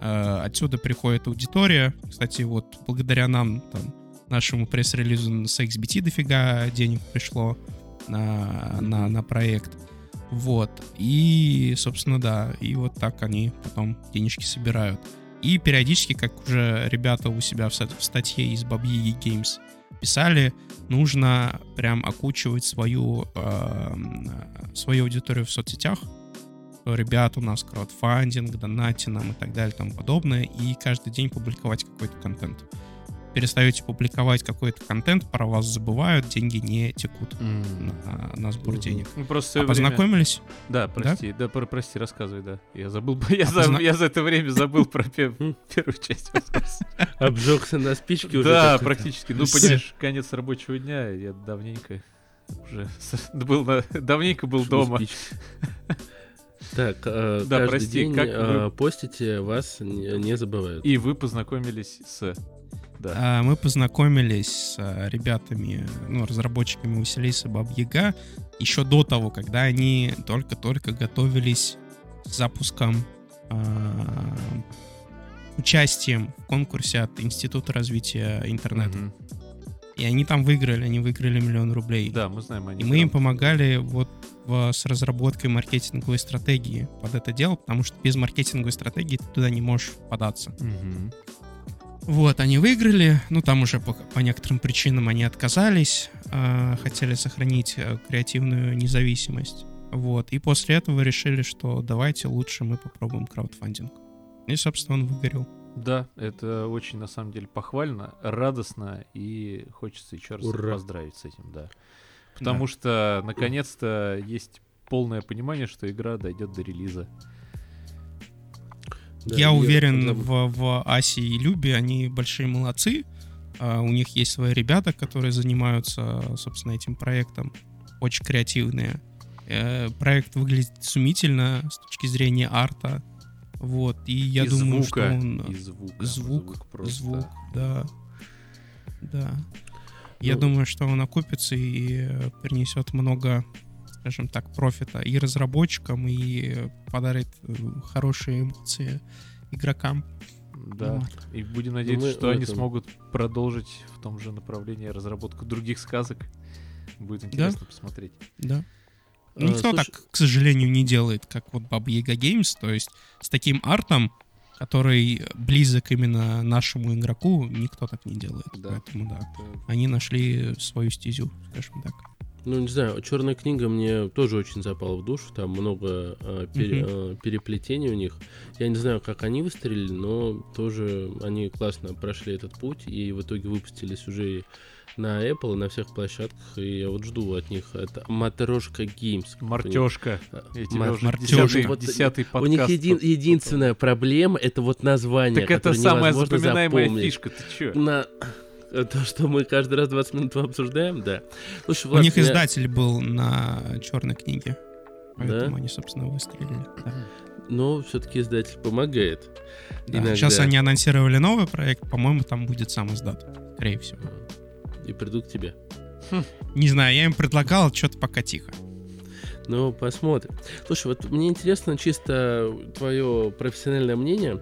Э, отсюда приходит аудитория. Кстати, вот благодаря нам, там, нашему пресс-релизу с XBT дофига денег пришло на, на, на проект. Вот. И, собственно, да. И вот так они потом денежки собирают. И периодически, как уже ребята у себя в, статье из Бабьи Games писали, нужно прям окучивать свою, э, свою аудиторию в соцсетях. Ребят, у нас краудфандинг, донати нам и так далее и тому подобное. И каждый день публиковать какой-то контент перестаете публиковать какой-то контент, про вас забывают, деньги не текут mm. на, на сбор денег. Ну, просто а время... познакомились? Да, прости, да, да про, прости, рассказывай, да. Я забыл, я, а за, позна... я за это время забыл про первую часть Обжегся на спичке уже. Да, практически. Ну, понимаешь, конец рабочего дня, я давненько уже был на, давненько был дома. Так, э, да, каждый прости, день как э, вы... постите, вас не, не забывают. И вы познакомились с да. А, мы познакомились с а, ребятами, ну, разработчиками Василиса Баб Яга еще до того, когда они только-только готовились с запуском э, участием в конкурсе от Института развития интернета. Угу. И они там выиграли, они выиграли миллион рублей. Да, мы знаем они. И мы им помогали вот в, с разработкой маркетинговой стратегии под это дело, потому что без маркетинговой стратегии ты туда не можешь податься. Угу. Вот, они выиграли, ну там уже по, по некоторым причинам они отказались, э, хотели сохранить э, креативную независимость. Вот, и после этого решили, что давайте лучше мы попробуем краудфандинг. И, собственно, он выгорел. Да, это очень, на самом деле, похвально, радостно, и хочется еще раз Ура. поздравить с этим, да. Потому да. что, наконец-то, есть полное понимание, что игра дойдет до релиза. Да, я уверен в, в Асе и Любе, они большие молодцы. Uh, у них есть свои ребята, которые занимаются, собственно, этим проектом. Очень креативные. Uh, проект выглядит сумительно с точки зрения арта. Вот, и я и думаю, звука, что он... И звука, звук, звук, просто. звук, да. Да. Ну, я думаю, что он окупится и принесет много скажем так, профита и разработчикам, и подарит э, хорошие эмоции игрокам. Да, вот. и будем надеяться, Мы что они этом... смогут продолжить в том же направлении разработку других сказок. Будет интересно да? посмотреть. Да. А, Никто слушай... так, к сожалению, не делает, как вот Баба Яга Games, то есть с таким артом, который близок именно нашему игроку, никто так не делает. Да. Поэтому да, Это... они нашли свою стезю, скажем так. Ну, не знаю, черная книга мне тоже очень запала в душу. Там много э, пере, э, переплетений у них. Я не знаю, как они выстрелили, но тоже они классно прошли этот путь и в итоге выпустились уже на Apple и на всех площадках. И я вот жду от них. Это Матрешка Games. Мартешка. Мар- Мартешка. Вот, десятый подкаст. У них един, единственная проблема это вот название. Так это самая запоминаемая запомнить. фишка. Ты чё? На... То, что мы каждый раз 20 минут обсуждаем, да. Слушай, Влад, У них я... издатель был на черной книге. Поэтому да? они, собственно, выстрелили. Да. Но все-таки издатель помогает. Да, сейчас они анонсировали новый проект, по-моему, там будет сам издат, скорее всего. И придут к тебе. Хм. Не знаю, я им предлагал, что-то пока тихо. Ну, посмотрим. Слушай, вот мне интересно чисто твое профессиональное мнение.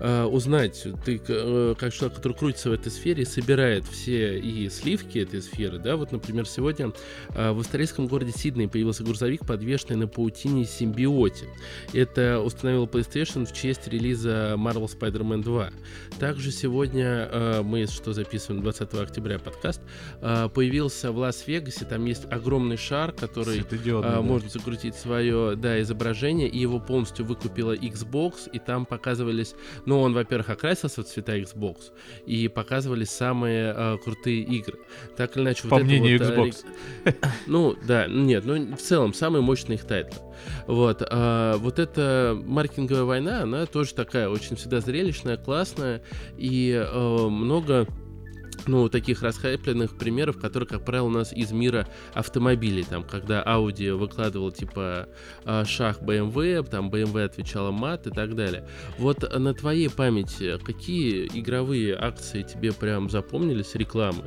Э, узнать, ты э, как человек, который крутится в этой сфере, собирает все и сливки этой сферы, да, вот, например, сегодня э, в австралийском городе Сидней появился грузовик, подвешенный на паутине симбиоте. Это установил PlayStation в честь релиза Marvel Spider-Man 2. Также сегодня мы, что записываем 20 октября подкаст, появился в Лас-Вегасе, там есть огромный шар, который можно закрутить свое, да, изображение, и его полностью выкупила Xbox, и там показывались ну, он, во-первых, окрасился в цвета Xbox, и показывали самые э, крутые игры. Так или иначе, По вот мнению это вот, Xbox. Э, ну, да, нет, ну, в целом, самые мощные их тайтлы. Вот, а, вот эта маркетинговая война, она тоже такая очень всегда зрелищная, классная, и э, много ну, таких расхайпленных примеров, которые, как правило, у нас из мира автомобилей, там, когда Audi выкладывал, типа, а, шах BMW, там, BMW отвечала мат и так далее. Вот на твоей памяти какие игровые акции тебе прям запомнились рекламы?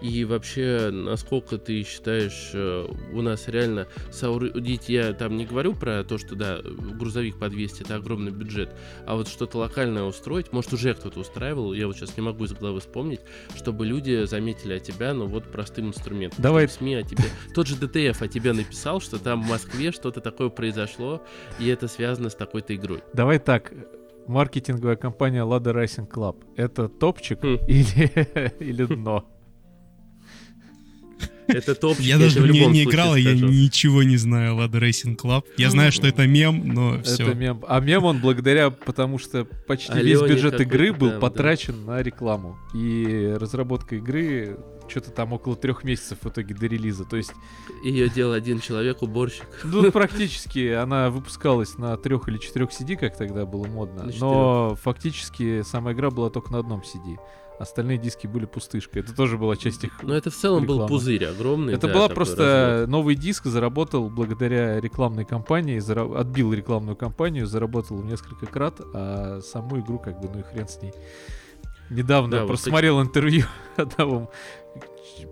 И вообще, насколько ты считаешь, э, у нас реально соорудить, я там не говорю про то, что, да, грузовик по 200, это огромный бюджет, а вот что-то локальное устроить, может, уже кто-то устраивал, я вот сейчас не могу из головы вспомнить, чтобы люди заметили о тебя, ну, вот простым инструментом. Давай. СМИ о тебе. Тот же ДТФ о тебе написал, что там в Москве что-то такое произошло, и это связано с такой-то игрой. Давай так, маркетинговая компания Lada Racing Club. Это топчик Хм. или, или дно? Это топ. Я даже в нее не играл, и я ничего не знаю о Lada Racing Club. Я знаю, что это мем, но все. Это мем. А мем он благодаря, потому что почти А весь бюджет игры был да. потрачен на рекламу. И разработка игры что-то там около трех месяцев в итоге до релиза. То есть, Ее делал один человек, уборщик. ну, практически она выпускалась на трех или четырех CD, как тогда было модно. Но фактически сама игра была только на одном CD. Остальные диски были пустышкой. Это тоже была часть их Но это в целом был Реклама. пузырь огромный. Это да, была просто развод. новый диск заработал благодаря рекламной кампании, зара- отбил рекламную кампанию, заработал в несколько крат, а саму игру как бы ну и хрен с ней. Недавно Да, вот, просмотрел интервью одного,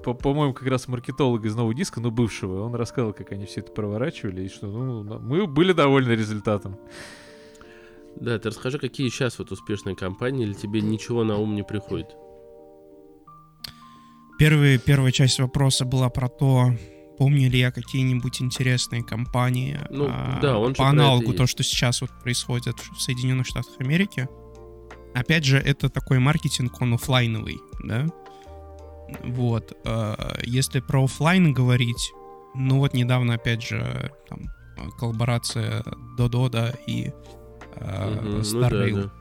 по- по-моему, как раз маркетолога из нового диска, ну бывшего. Он рассказывал, как они все это проворачивали и что ну, мы были довольны результатом. Да, ты расскажи, какие сейчас вот успешные компании, или тебе ничего на ум не приходит? Первый, первая часть вопроса была про то, помню ли я какие-нибудь интересные компании Ну, а, да, он по аналогу то, что сейчас вот происходит в Соединенных Штатах Америки. Опять же, это такой маркетинг, он оффлайновый, да? Вот. а, Если про оффлайн говорить, ну вот недавно, опять же, там, коллаборация Додо, да, и а, Мгм, ну да, да.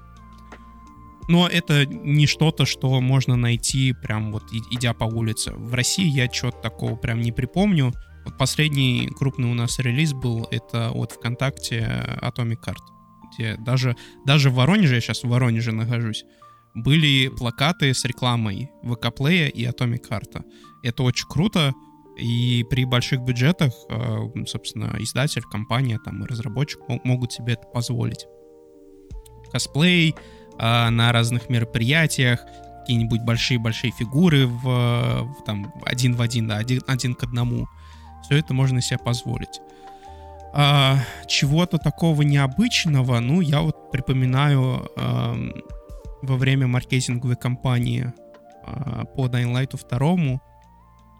Но это не что-то, что можно найти прям вот идя по улице. В России я чего-то такого прям не припомню. Вот последний крупный у нас релиз был, это от ВКонтакте Atomic Heart. Где даже, даже в Воронеже, я сейчас в Воронеже нахожусь, были плакаты с рекламой ВК-плея и Atomic Heart. Это очень круто, и при больших бюджетах, э, собственно, издатель, компания там, и разработчик мо- могут себе это позволить. Косплей, а, на разных мероприятиях, какие-нибудь большие-большие фигуры в, в там один в один, да, один, один к одному. Все это можно себе позволить. А, чего-то такого необычного, ну, я вот припоминаю ам, во время маркетинговой кампании а, по Dying Light 2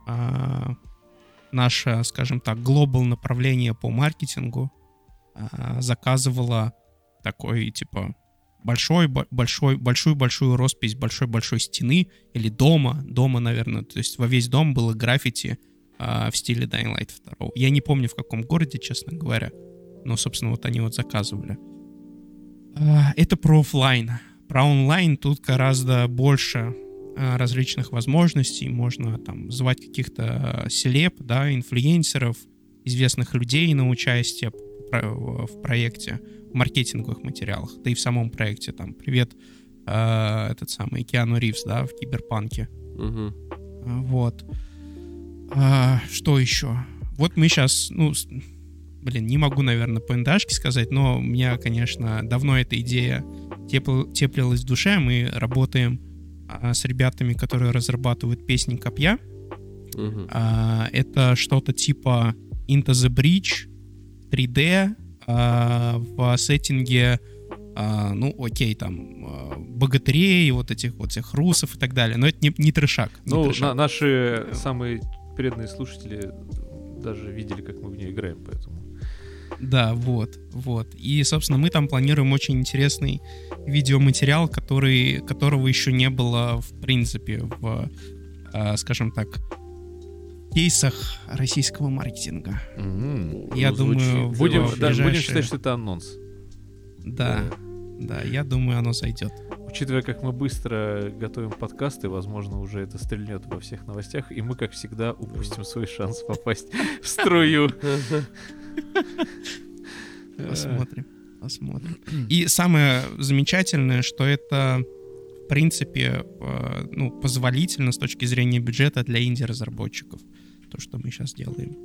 а, наше, скажем так, глобал направление по маркетингу а, заказывала такой, типа, большой, бо- большой, большую, большую роспись большой, большой стены или дома, дома, наверное, то есть во весь дом было граффити а, в стиле Dying Light 2. Я не помню в каком городе, честно говоря, но, собственно, вот они вот заказывали. А, это про оффлайн. Про онлайн тут гораздо больше а, различных возможностей. Можно там звать каких-то селеб, да, инфлюенсеров, известных людей на участие в проекте, маркетинговых материалах, да и в самом проекте. Там, привет, э, этот самый Киану Ривз, да, в Киберпанке. А, Вот. А, что еще? Вот мы сейчас, ну, блин, не могу, наверное, по НДАшке сказать, но у меня, конечно, давно эта идея тепл- теплилась в душе. Мы работаем а, с ребятами, которые разрабатывают песни копья. Мгм. А, это что-то типа Into the Breach 3D а, в сеттинге, а, ну, окей, там, а, богатырей, вот этих вот всех русов и так далее. Но это не, не трешак. не Ну, трешак. на- наши самые преданные слушатели даже видели, как мы в нее играем, поэтому. Да, вот, вот. И, собственно, мы там планируем очень интересный видеоматериал, который, которого еще не было, в принципе, в, а, скажем так, кейсах российского маркетинга. Я Ну, думаю, звучит Будем, в да, будем считать, что это анонс. Да, да, я думаю, оно зайдет. Учитывая, как мы быстро готовим подкасты, возможно, уже это стрельнет во всех новостях, и мы, как всегда, упустим свой шанс попасть в струю. Посмотрим, посмотрим. И самое замечательное, что это, в в принципе, э, ну, позволительно с точки зрения бюджета для инди-разработчиков. То, что мы сейчас делаем.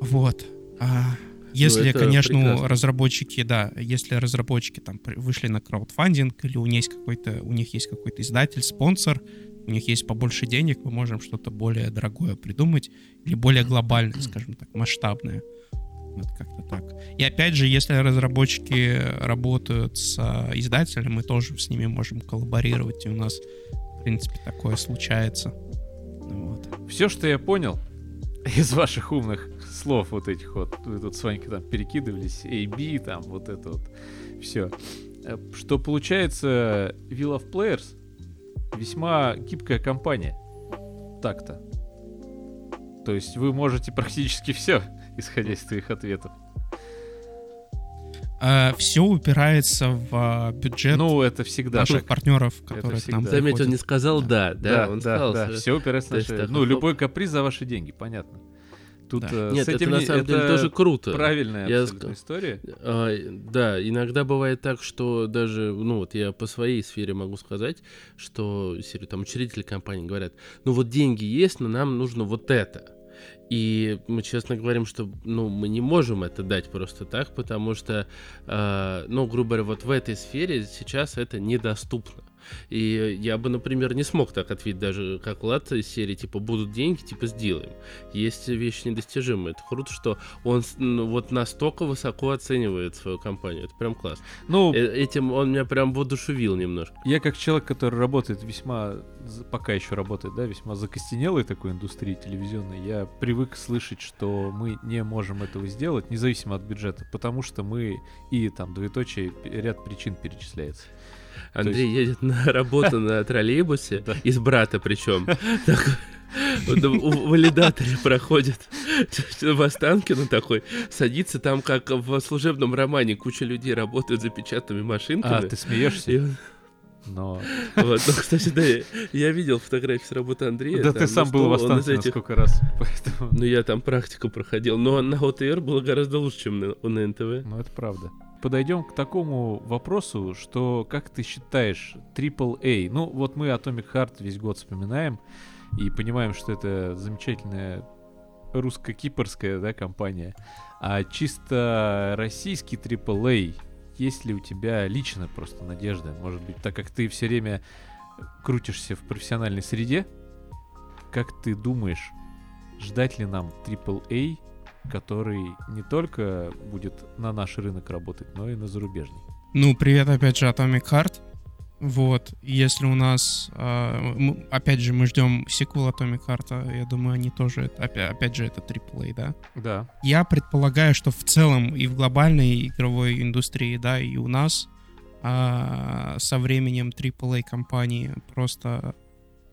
Вот. А, если, это конечно, прекрасно. разработчики, да, если разработчики там вышли на краудфандинг, или у них есть какой-то, у них есть какой-то издатель, спонсор, у них есть побольше денег, мы можем что-то более дорогое придумать, или более глобальное, скажем так, масштабное. Вот как-то так. И опять же, если разработчики работают с а, издателем, мы тоже с ними можем коллаборировать, и у нас, в принципе, такое случается. Ну Вот. Все, что я понял из ваших умных слов вот этих вот, вы тут с Ванькой там перекидывались, AB, там вот это вот, все. Что получается, Wheel of Players весьма гибкая компания. Так-то. То есть вы можете практически все, исходя из твоих ответов. Все упирается в а, бюджет Ну, это всегда наших так. партнеров, которые к всегда. нам Заметь, он не сказал да, да, он сказал. да, что- все упирается на наши- Ну, любой каприз за ваши деньги, понятно. Тут Да. э, Нет, с это этим на не- самом деле это тоже круто. правильная Я абсолютно история. А, да, иногда бывает так, что даже, ну вот я по своей сфере могу сказать, что там учредители компании говорят, ну вот деньги есть, но нам нужно вот это. И мы честно говорим, что ну, мы не можем это дать просто так, потому что, э, ну, грубо говоря, вот в этой сфере сейчас это недоступно. И я бы, например, не смог так ответить даже как Влад из серии, типа, будут деньги, типа, сделаем. Есть вещи недостижимые. Это круто, что он ну, вот настолько высоко оценивает свою компанию. Это прям классно. Ну, Э, Этим он меня прям воодушевил немножко. я как человек, который работает весьма, пока еще работает, да, весьма закостенелой такой индустрии телевизионной, я привык слышать, что мы не можем этого сделать, независимо от бюджета, потому что мы и там двоеточие ряд причин перечисляется. Андрей едет на работу на троллейбусе, из брата причем. В валидаторе проходит в Останкино такой, садится там, как в служебном романе, куча людей работают за печатными А, машинками. ты смеешься? Но... вот, ну, кстати, да, я- видел фотографии с работы Андрея. Да там, ты ну, сам что был в Останкино этих- сколько раз, поэтому... Ну, я там практику проходил, но на ОТР было гораздо лучше, чем на, на НТВ. Ну, это правда. Подойдем к такому вопросу, что как ты считаешь AAA? Ну, вот мы Atomic Heart весь год вспоминаем и понимаем, что это замечательная русско-кипрская да, компания. А чисто российский AAA, есть ли у тебя лично просто надежда? Может быть, так как ты все время крутишься в профессиональной среде, как ты думаешь, ждать ли нам AAA который не только будет на наш рынок работать, но и на зарубежный. Ну, привет опять же Atomic Heart. Вот, если у нас, а, опять же, мы ждем сиквел Atomic Heart, я думаю, они тоже, опять же, это AAA, да? Да. Я предполагаю, что в целом и в глобальной игровой индустрии, да, и у нас а, со временем AAA компании просто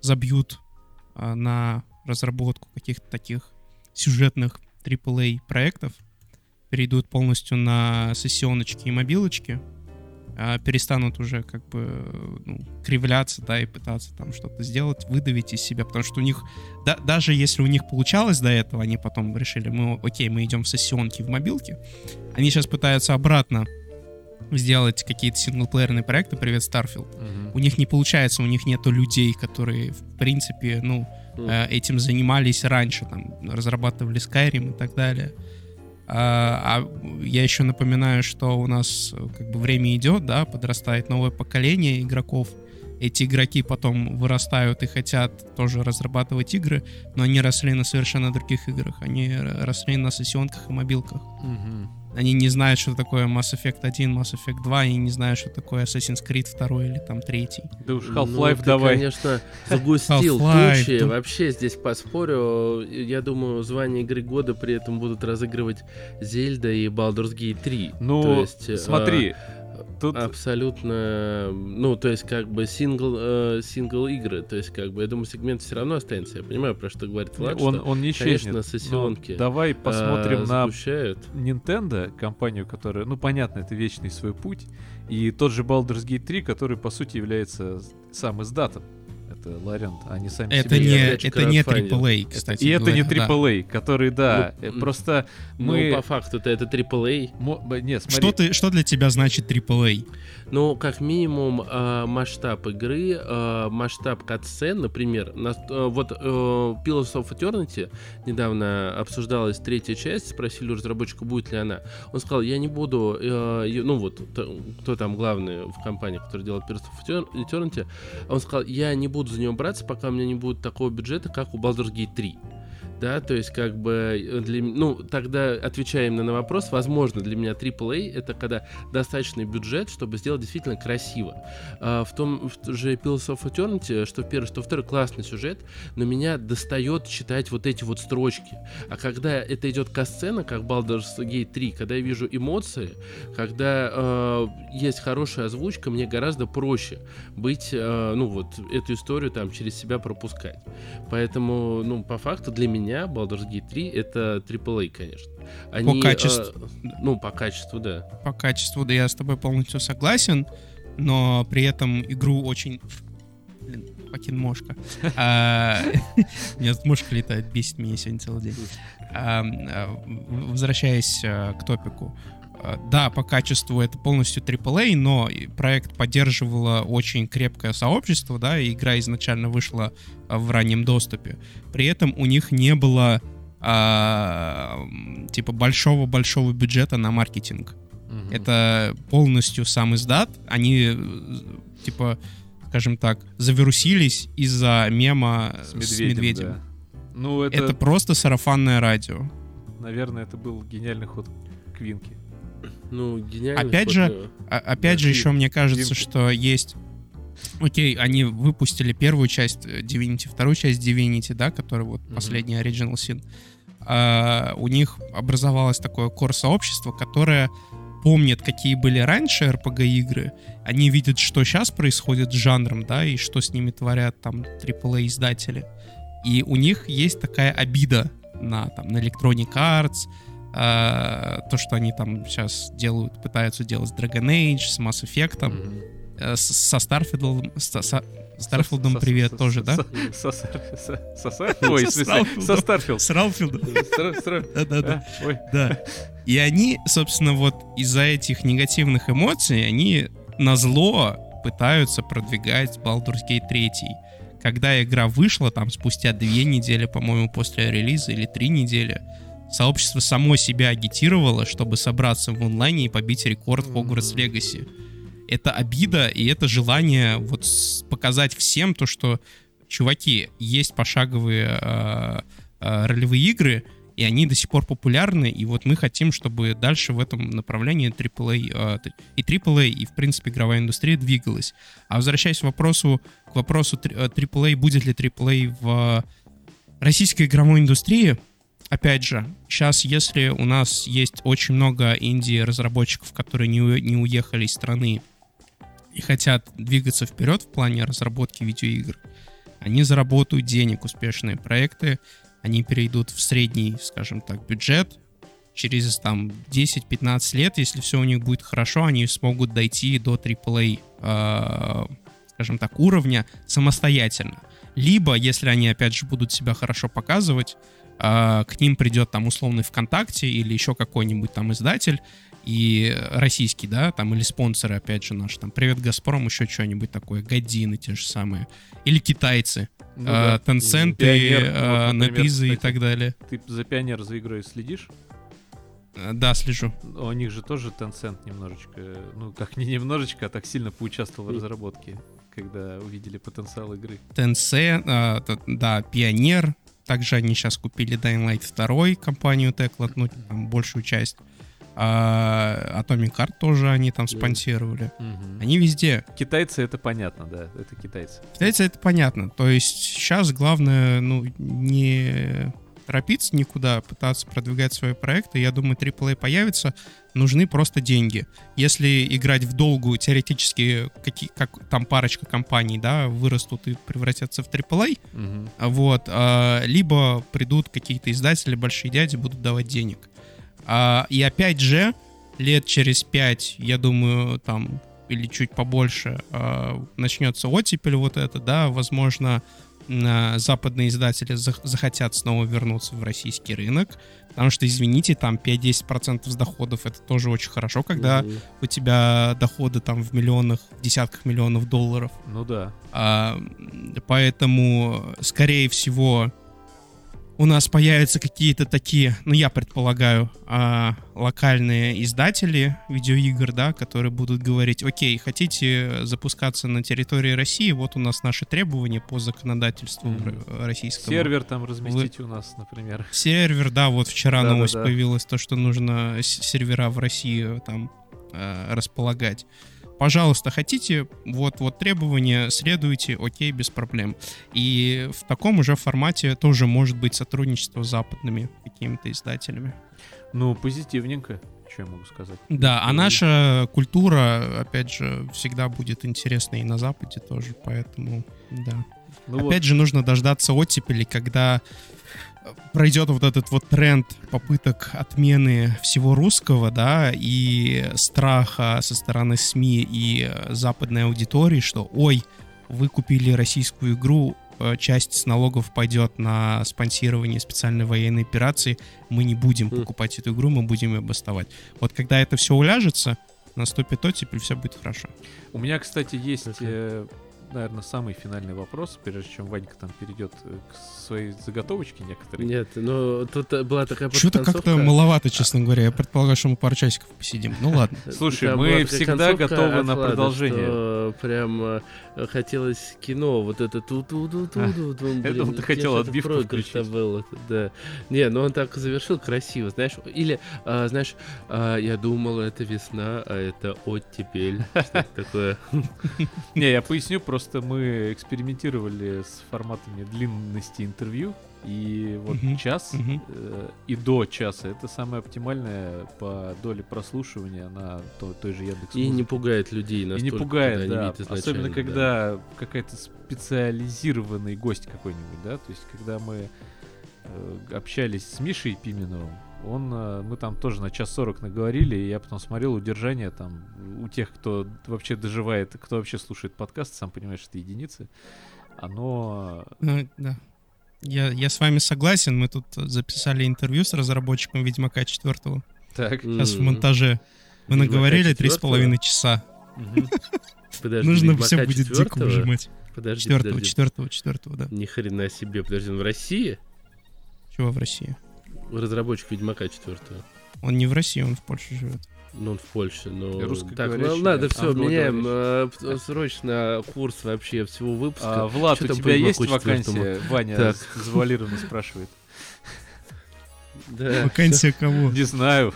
забьют а, на разработку каких-то таких сюжетных AAA проектов, перейдут полностью на сессионочки и мобилочки, а, перестанут уже как бы ну, кривляться, да, и пытаться там что-то сделать, выдавить из себя, потому что у них, да, даже если у них получалось до этого, они потом решили, мы, окей, мы идем в сессионки, в мобилки, они сейчас пытаются обратно сделать какие-то синглплеерные проекты, привет, Starfield. У них не получается, у них нету людей, которые, в принципе, ну, Э, этим занимались раньше, там, разрабатывали Skyrim и так далее. А, а я еще напоминаю, что у нас как бы время идет, да, подрастает новое поколение игроков. Эти игроки потом вырастают и хотят тоже разрабатывать игры, но они росли на совершенно других играх. Они росли на сессионках и мобилках. Они не знают, что такое Mass Effect 1, Mass Effect 2, они не знают, что такое Assassin's Creed 2 или там 3. Да уж Ну, Half-Life ты, давай. конечно, загустил Half-Life, тучи. да. Вообще здесь поспорю. Я думаю, звание игры года при этом будут разыгрывать Зельда и Baldur's Gate 3. Ну, То есть, э, смотри, тут... Абсолютно, ну, то есть, как бы сингл, э, сингл игры, то есть, как бы, я думаю, сегмент все равно останется. Я понимаю, про что говорит Влад, он, что, он не конечно, исчезнет. но сессионки, Давай посмотрим э, на запущают. Nintendo, компанию, которая, ну, понятно, это вечный свой путь, и тот же Baldur's Gate 3, который, по сути, является сам издатом это Лариант, они сами Это себе... не, это не. AAA, кстати И это не говоря, да. AAA, который, да, Ну, э, просто Ну, мы... по факту-то это AAA. мо- б- Не, смотри, Что, ты, что для тебя значит AAA? Ну, как минимум, э, масштаб игры, э, масштаб катсцен, например, на- э, вот э, Pillars of Eternity недавно обсуждалась третья часть, спросили у разработчика, будет ли она. Он сказал, я не буду, э, ну вот, кто там главный в компании, который делает Pillars of Etern- Eternity, он сказал, я не буду за него браться, пока у меня не будет такого бюджета, как у Baldur's Gate 3. Да, то есть как бы э, для ну тогда отвечая именно на вопрос, возможно для меня AAA это когда достаточный бюджет, чтобы сделать действительно красиво. А, в том в же Pillars of Eternity, что первый, что второй классный сюжет, но меня достает читать вот эти вот строчки. А когда это идет касцена, как Baldur's Gate 3, когда я вижу эмоции, когда э, есть хорошая озвучка, мне гораздо проще быть, э, ну вот эту историю там через себя пропускать. Поэтому, ну, по факту для меня Baldur's Gate 3 это AAA, конечно. Они, качеству. э, ну, по качеству, да. По качеству, да, я с тобой полностью согласен, но при этом игру очень... Блин, покин мошка. А, У меня тут мошка летает, бесит меня сегодня целый день. А, а, в- Возвращаясь а, к топику. А, Да, по качеству это полностью AAA, но проект поддерживало очень крепкое сообщество, да, и игра изначально вышла а, в раннем доступе. При этом у них не было а, типа большого-большого бюджета на маркетинг. Мгм. Это полностью сам издат. Они, э, типа, скажем так, завирусились из-за мема с медведем, да. Ну, это, Это просто сарафанное радио. наверное, это был гениальный ход Квинки. Ну, гениально. Опять же, А- опять же, еще мне кажется, что есть... Окей, они выпустили первую часть э, Divinity, вторую часть Divinity, да, которая вот Мгм. последний Original Sin. А, у них образовалось такое кор-сообщество, которое помнит, какие были раньше RPG-игры, они видят, что сейчас происходит с жанром, да, и что с ними творят там AAA-издатели. И у них есть такая обида на, там, на Electronic Arts, а, то, что они там сейчас делают, пытаются делать с Dragon Age, с Mass Effect, Мгм. э, с- со Starfield, со, со Starfield Со- привет со- тоже, со- да? со- со- со- Ой, Со смысле, Starfield. со Starfield. С Стар- стар- да-да-да. Да. И они, собственно, вот из-за этих негативных эмоций, они на зло пытаются продвигать Baldur's Gate 3. Когда игра вышла, там, спустя две недели, по-моему, после релиза, или три недели, сообщество само себя агитировало, чтобы собраться в онлайне и побить рекорд Hogwarts Legacy. Это обида, и это желание вот показать всем то, что, чуваки, есть пошаговые э, э, ролевые игры, и они до сих пор популярны, и вот мы хотим, чтобы дальше в этом направлении AAA, э, и AAA, и, в принципе, игровая индустрия двигалась. А возвращаясь к вопросу, к вопросу тр- э, AAA, будет ли AAA в российской игровой индустрии, опять же, сейчас, если у нас есть очень много инди-разработчиков, которые не, не уехали из страны и хотят двигаться вперед в плане разработки видеоигр, они заработают денег, успешные проекты, они перейдут в средний, скажем так, бюджет. Через там 10-15 лет, если все у них будет хорошо, они смогут дойти до AAA, э, скажем так, уровня самостоятельно. Либо, если они, опять же, будут себя хорошо показывать, э, к ним придет там условный ВКонтакте или еще какой-нибудь там издатель, и российский, да, там, или спонсоры, опять же, наши, там, Привет, Газпром, еще что-нибудь такое, Годины те же самые, или китайцы, Ну э, да. Tencent, и, Пионер, э, вот, NetEase и так далее. Ты за Пионер за игрой следишь? Э, Да, слежу. У них же тоже Tencent немножечко, ну как не немножечко, а так сильно поучаствовал в разработке, когда увидели потенциал игры. Tencent, э, т- да, Пионер, также они сейчас купили Dying Light 2, компанию Teclat, ну, там, большую часть. А Atomic Heart тоже они там спонсировали. Мгм. Они везде. Китайцы это понятно, да, это китайцы. Китайцы это понятно. То есть сейчас главное, ну, не торопиться никуда, пытаться продвигать свои проекты. Я думаю, AAA появится. Нужны просто деньги. Если играть в долгую, теоретически, какие, как там парочка компаний, да, вырастут и превратятся в AAA, Мгм. а вот, а, либо придут какие-то издатели, большие дяди, будут давать денег. А, и опять же, лет через пять, я думаю, там, или чуть побольше э, начнется оттепель вот это, да, возможно, западные издатели зах- захотят снова вернуться в российский рынок, потому что, извините, там 5-10% с доходов это тоже очень хорошо, когда Мгм. у тебя доходы там в миллионах, в десятках миллионов долларов. Ну да. А, поэтому, скорее всего, у нас появятся какие-то такие, ну, я предполагаю, а, локальные издатели видеоигр, да, которые будут говорить, окей, хотите запускаться на территории России, вот у нас наши требования по законодательству р- российскому. Сервер там разместите у нас, например. Сервер, да, вот вчера Да-да-да. новость появилась, то, что нужно сервера в России там э, располагать. Пожалуйста, хотите, вот, вот требования, следуйте, окей, без проблем. И в таком уже формате тоже может быть сотрудничество с западными какими-то издателями. Ну, позитивненько, что я могу сказать. Да, а наша культура, опять же, всегда будет интересна и на Западе тоже, поэтому, да. Ну вот, Опять же, нужно дождаться оттепели, когда пройдет вот этот вот тренд попыток отмены всего русского, да, и страха со стороны СМИ и э, западной аудитории, что, ой, вы купили российскую игру, э, часть с налогов пойдет на спонсирование специальной военной операции, мы не будем Хм. покупать эту игру, мы будем ее бастовать. Вот когда это все уляжется, наступит оттепель, все будет хорошо. у меня, кстати, есть, Окей. Наверное, самый финальный вопрос, прежде чем Ванька там перейдет э, к своей заготовочке некоторой. Нет, ну тут э, была такая Что-то как-то маловато, честно говоря. Я предполагаю, что мы пару часиков посидим. Ну ладно. Слушай, Там мы всегда готовы от на продолжение. что Прям э, хотелось кино, вот это ту ту ту ту ту думал, ты хотел отбивку включить. был, это, да. Не, ну он так завершил красиво, знаешь. Или, знаешь, я думал, это весна, а это оттепель. Что-то такое. Не, я поясню, просто мы экспериментировали с форматами длинности интервью, и вот Мгм, час мгм. э, и до часа это самое оптимальное по доле прослушивания на то- той же Яндекс. И не пугает людей И настолько, не пугает, да. Особенно да. когда какая-то специализированный гость какой-нибудь, да. То есть, когда мы э, общались с Мишей Пименовым, он, э, мы там тоже на час сорок наговорили, и я потом смотрел удержание там у тех, кто вообще доживает, кто вообще слушает подкаст, сам понимаешь, это единицы. Оно... Ну, да. Я, я с вами согласен. Мы тут записали интервью с разработчиком Ведьмака 4. Так. Сейчас в М. монтаже. Мы Ведьмака наговорили три с 4? половиной часа. Подожди, Нужно Ведьмака все будет дико выжимать. Подожди, Четвертого, подожди. четвертого, четвертого, да. Ни хрена себе, подожди, он в России? Чего в России? Разработчик Ведьмака 4. Он не в России, он в Польше живет. Ну, он в Польше, но... Так, ну, надо все, меняем э, срочно курс вообще всего выпуска. А, Влад, Чё у тебя есть вакансия? Ваня Так. завуалированно спрашивает. Да. Вакансия кого? Не знаю.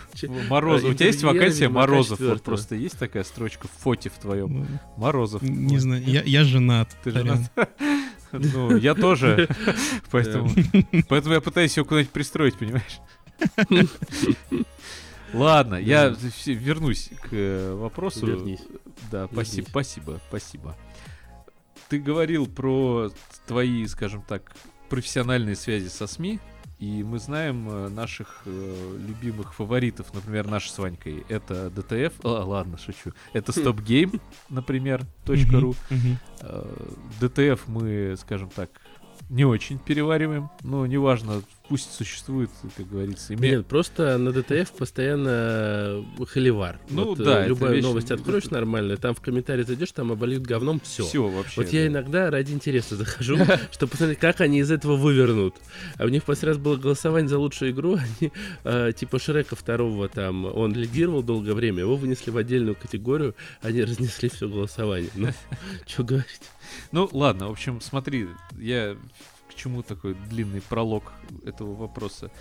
Морозов. а, У тебя есть вакансия Морозов? Вот просто есть такая строчка в фоте в твоем. Морозов. Не знаю, я, женат. Ты женат? Ну, я тоже. Поэтому поэтому я пытаюсь его куда-нибудь пристроить, понимаешь? Ладно, я вернусь к э, вопросу. Вернись. Да, спасибо, спасибо, спасибо. Ты говорил про твои, скажем так, профессиональные связи со СМИ, и мы знаем э, наших э, любимых фаворитов, например, наш с Ванькой. Это DTF, а, ладно, шучу. Это StopGame, например, .ru. Мгм. Э, DTF мы, скажем так, не очень перевариваем, но неважно, пусть существует, как говорится. име- Нет, просто на ДТФ постоянно холивар. Ну Вот, э, да, это Любая вещь- новость откроешь нормально, там в комментарии зайдешь, там обольют говном все. Всё вообще. Вот я да. иногда ради интереса захожу, чтобы посмотреть, как они из этого вывернут. А у них в последний раз было голосование за лучшую игру, они э, типа Шрека второго там, он лидировал долгое время, его вынесли в отдельную категорию, они разнесли все голосование. Ну, что говорить. Ну, ладно, в общем, смотри, я чему такой длинный пролог этого вопроса.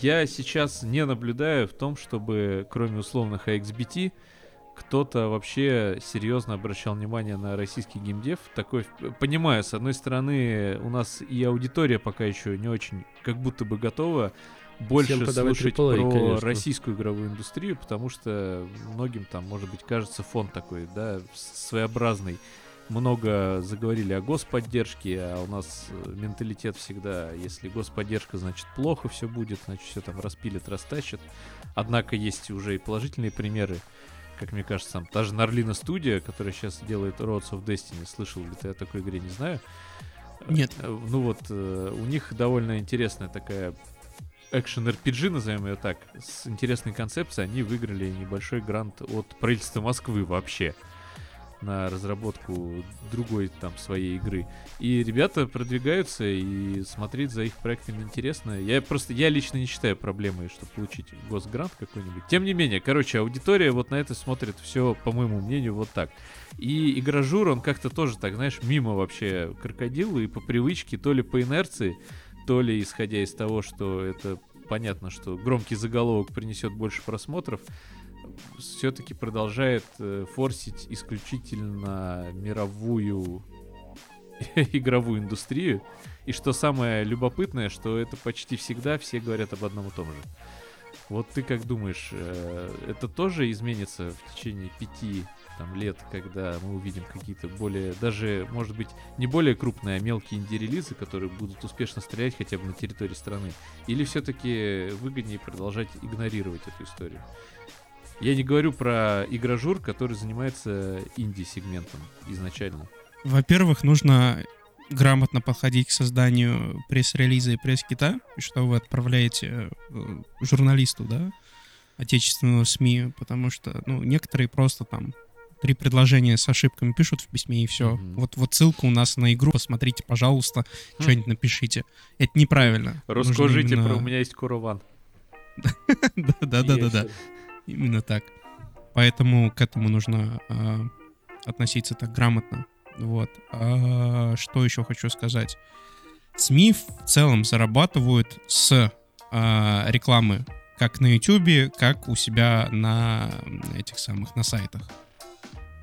Я сейчас не наблюдаю в том, чтобы, кроме условных AXBT, кто-то вообще серьезно обращал внимание на российский геймдев. Такой, понимаю, с одной стороны, у нас и аудитория пока еще не очень, как будто бы готова больше слушать AAA, про конечно. российскую игровую индустрию, потому что многим там, может быть, кажется фон такой, да, своеобразный. Много заговорили о господдержке, а у нас э, менталитет всегда, если господдержка, значит плохо все будет, значит все там распилят, растащат. Однако есть уже и положительные примеры. как мне кажется, там та же Нарлина студия, которая сейчас делает Roads of Destiny, слышал ли ты о такой игре, не знаю. Нет. Э, Ну вот, э, у них довольно интересная такая экшен RPG, назовем ее так, с интересной концепцией. Они выиграли небольшой грант от правительства Москвы вообще на разработку другой там своей игры. И ребята продвигаются, и смотреть за их проектами интересно. Я просто, я лично не считаю проблемой, чтобы получить госгрант какой-нибудь. Тем не менее, короче, аудитория вот на это смотрит все, по моему мнению, вот так. И игражур, он как-то тоже так, знаешь, мимо вообще крокодил, и по привычке, то ли по инерции, то ли исходя из того, что это понятно, что громкий заголовок принесет больше просмотров, все-таки продолжает э, форсить исключительно мировую игровую индустрию. И что самое любопытное, что это почти всегда все говорят об одном и том же. Вот ты как думаешь, э, это тоже изменится в течение пяти там, лет, когда мы увидим какие-то более, даже, может быть, не более крупные, а мелкие инди-релизы, которые будут успешно стрелять хотя бы на территории страны? Или все-таки выгоднее продолжать игнорировать эту историю? Я не говорю про игражур, который занимается инди-сегментом изначально. Во-первых, нужно грамотно подходить к созданию пресс-релиза и пресс-кита, что вы отправляете э, журналисту, да, отечественного СМИ, потому что, ну, некоторые просто там три предложения с ошибками пишут в письме и все. Мгм. Вот, вот ссылка у нас на игру, посмотрите, пожалуйста, Хм. что-нибудь напишите. Это неправильно. Расскажите именно- про «У меня есть Корован». Да-да-да-да. Именно так. Поэтому к этому нужно а, относиться так грамотно. Вот. А, что еще хочу сказать? СМИ в целом зарабатывают с а, рекламы как на YouTube, как у себя на этих самых, на сайтах.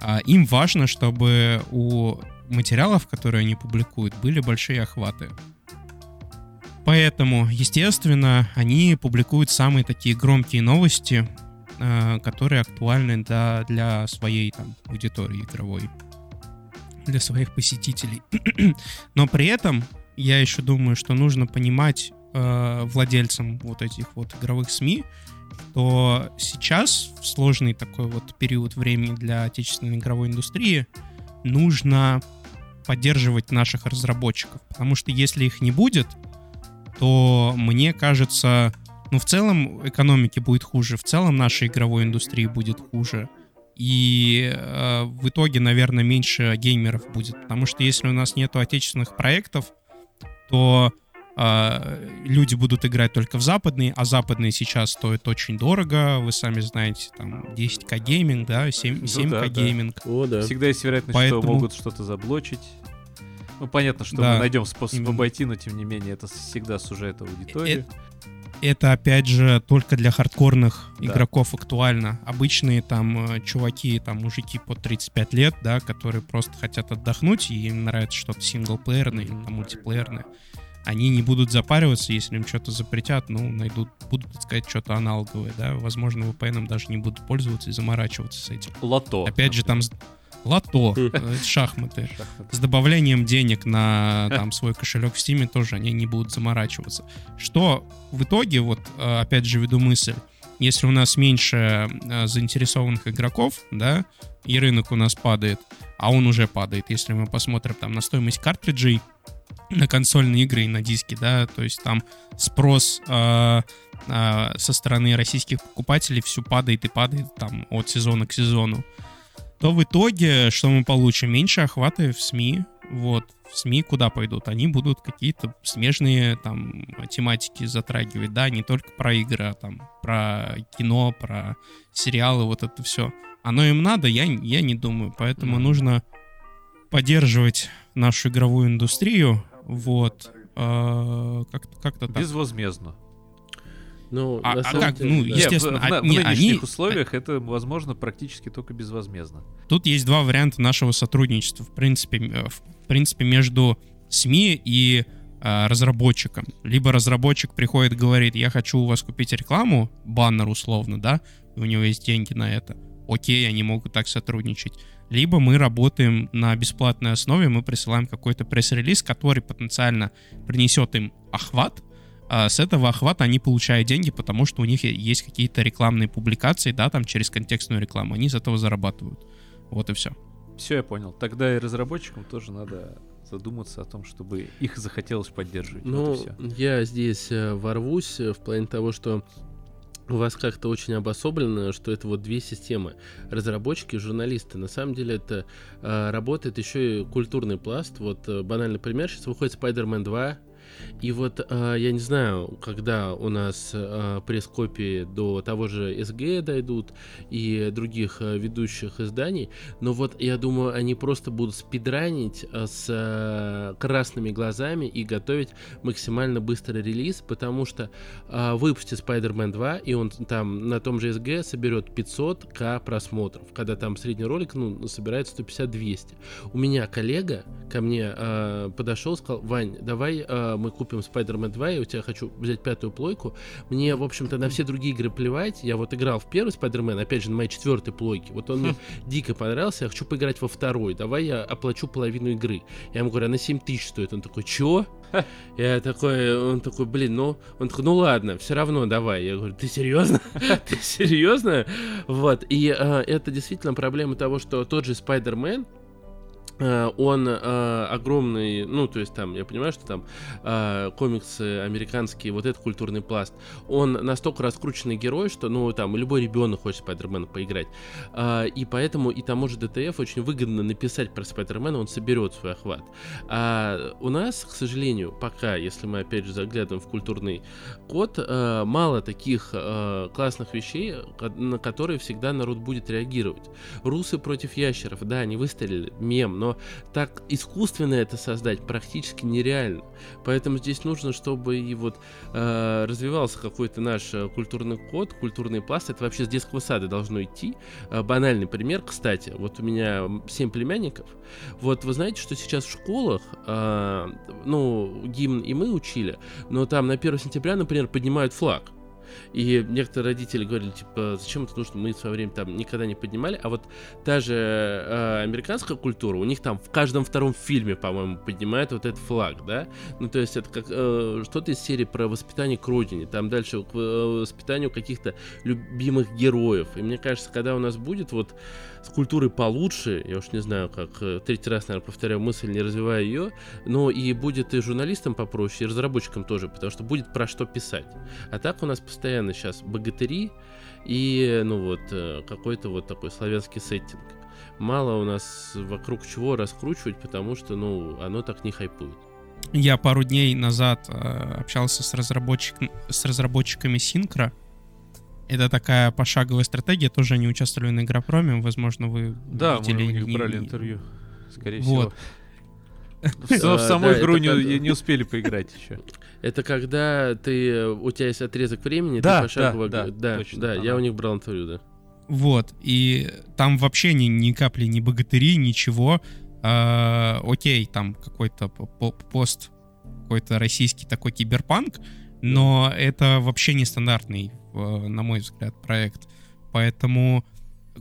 А им важно, чтобы у материалов, которые они публикуют, были большие охваты. Поэтому, естественно, они публикуют самые такие громкие новости, э, которые актуальны для, для своей там, аудитории игровой, для своих посетителей. Но при этом я еще думаю, что нужно понимать э, владельцам вот этих вот игровых СМИ, что сейчас, в сложный такой вот период времени для отечественной игровой индустрии, нужно поддерживать наших разработчиков. Потому что если их не будет, то мне кажется, ну, в целом экономике будет хуже, в целом нашей игровой индустрии будет хуже. И э, в итоге, наверное, меньше геймеров будет. Потому что если у нас нету отечественных проектов, то э, люди будут играть только в западные, а западные сейчас стоят очень дорого. Вы сами знаете, там 10к гейминг, да, 7, Ну 7к да, да. гейминг. О, да. Всегда есть вероятность, Поэтому- что могут что-то заблочить. Ну, понятно, что Да, мы найдем способ именно. обойти, но тем не менее это всегда сужает аудиторию. Это, опять же, только для хардкорных Да. игроков актуально. Обычные там э, чуваки, там мужики под 35 лет, да, которые просто хотят отдохнуть, и им нравится что-то синглплеерное или там мультиплеерное, они не будут запариваться, если им что-то запретят, ну, найдут, будут искать что-то аналоговое, да, возможно, VPN даже не будут пользоваться и заморачиваться с этим. Лото. Опять же, там лото, Хм. э, шахматы. С добавлением денег на там свой кошелек в Стиме тоже они не будут заморачиваться. Что в итоге, вот э, опять же веду мысль, если у нас меньше э, заинтересованных игроков, да, и рынок у нас падает, а он уже падает, если мы посмотрим там на стоимость картриджей, на консольные игры и на диски, да, то есть там спрос э, э, со стороны российских покупателей все падает и падает там от сезона к сезону то в итоге что мы получим? Меньше охваты в СМИ. Вот. В СМИ куда пойдут? Они будут какие-то смежные там тематики затрагивать, да, не только про игры, а там про кино, про сериалы, вот это все. Оно им надо, я, я не думаю. Поэтому Мгм. нужно поддерживать нашу игровую индустрию. Вот. Э, Как-то как-то так. Безвозмездно. Ну, А- на а как? деле, Ну, да. В- естественно, в, а- в не, нынешних они- условиях это возможно практически только безвозмездно. Тут есть два варианта нашего сотрудничества, в принципе, э, в принципе между СМИ и э, разработчиком. Либо разработчик приходит и говорит, я хочу у вас купить рекламу, баннер условно, да, и у него есть деньги на это. Окей, они могут так сотрудничать. Либо мы работаем на бесплатной основе, мы присылаем какой-то пресс-релиз, который потенциально принесет им охват, а с этого охвата они получают деньги, потому что у них есть какие-то рекламные публикации, да, там через контекстную рекламу, они с этого зарабатывают. Вот и все. Все, я понял. Тогда и разработчикам тоже надо задуматься о том, чтобы их захотелось поддерживать. Ну, вот я здесь э, ворвусь э, в плане того, что у вас как-то очень обособлено, что это вот две системы. Разработчики и журналисты. На самом деле это э, работает еще и культурный пласт. Вот э, банальный пример. Сейчас выходит Spider-Man 2, и вот э, я не знаю, когда у нас э, пресс-копии до того же СГ дойдут и других э, ведущих изданий, но вот я думаю, они просто будут спидранить с красными глазами и готовить максимально быстрый релиз, потому что выпустит Spider-Man 2, и он там на том же СГ соберет 500к просмотров, когда там средний ролик ну, собирает 150-200. У меня коллега ко мне э, подошел, сказал, Вань, давай э, мы купим Spider-Man 2, я у тебя хочу взять пятую плойку. Мне, в общем-то, на все другие игры плевать. Я вот играл в первый Spider-Man, опять же, на моей четвертой плойке. Вот он мне дико понравился, я хочу поиграть во второй. Давай я оплачу половину игры. Я ему говорю, а на 7 тысяч стоит. Он такой, чё? Я такой, он такой, блин, ну, он такой, ну ладно, все равно давай. Я говорю, ты серьезно? ты серьезно? Вот, и э, это действительно проблема того, что тот же Spider-Man, он э, огромный, ну, то есть там, я понимаю, что там э, комиксы американские, вот этот культурный пласт, он настолько раскрученный герой, что, ну, там, любой ребенок хочет Спайдермена поиграть. Э, и поэтому и тому же ДТФ очень выгодно написать про Спайдермена, он соберет свой охват. А у нас, к сожалению, пока, если мы, опять же, заглядываем в культурный код, э, мало таких э, классных вещей, на которые всегда народ будет реагировать. Русы против ящеров, да, они выстрелили, мем, но так искусственно это создать практически нереально. Поэтому здесь нужно, чтобы и вот э, развивался какой-то наш э, культурный код, культурный пласт. Это вообще с детского сада должно идти. Э, банальный пример, кстати, вот у меня 7 племянников. Вот вы знаете, что сейчас в школах, э, ну, гимн и мы учили, но там на 1 сентября, например, поднимают флаг. И некоторые родители говорили, типа, зачем это нужно, мы в свое время там никогда не поднимали. А вот та же э, американская культура, у них там в каждом втором фильме, по-моему, поднимают вот этот флаг, да? Ну, то есть это как э, что-то из серии про воспитание к родине, там дальше к э, воспитанию каких-то любимых героев. И мне кажется, когда у нас будет вот с культурой получше, я уж не знаю, как э, третий раз, наверное, повторяю мысль, не развивая ее, но и будет и журналистам попроще, и разработчикам тоже, потому что будет про что писать. А так у нас постоянно сейчас богатыри и, ну вот, э, какой-то вот такой славянский сеттинг. Мало у нас вокруг чего раскручивать, потому что, ну, оно так не хайпует. Я пару дней назад э, общался с, разработчик, с разработчиками Синкра, это такая пошаговая стратегия, тоже они участвовали на Игропроме, возможно, вы Да, мы у них брали интервью, скорее вот. всего. В саму игру не успели поиграть еще. Это когда ты у тебя есть отрезок времени, да, ты пошагово... Да, да, да, я у них брал интервью, да. Вот, и там вообще ни, ни капли ни богатыри, ничего. А, окей, там какой-то пост, какой-то российский такой киберпанк, но это вообще не стандартный на мой взгляд, проект. Поэтому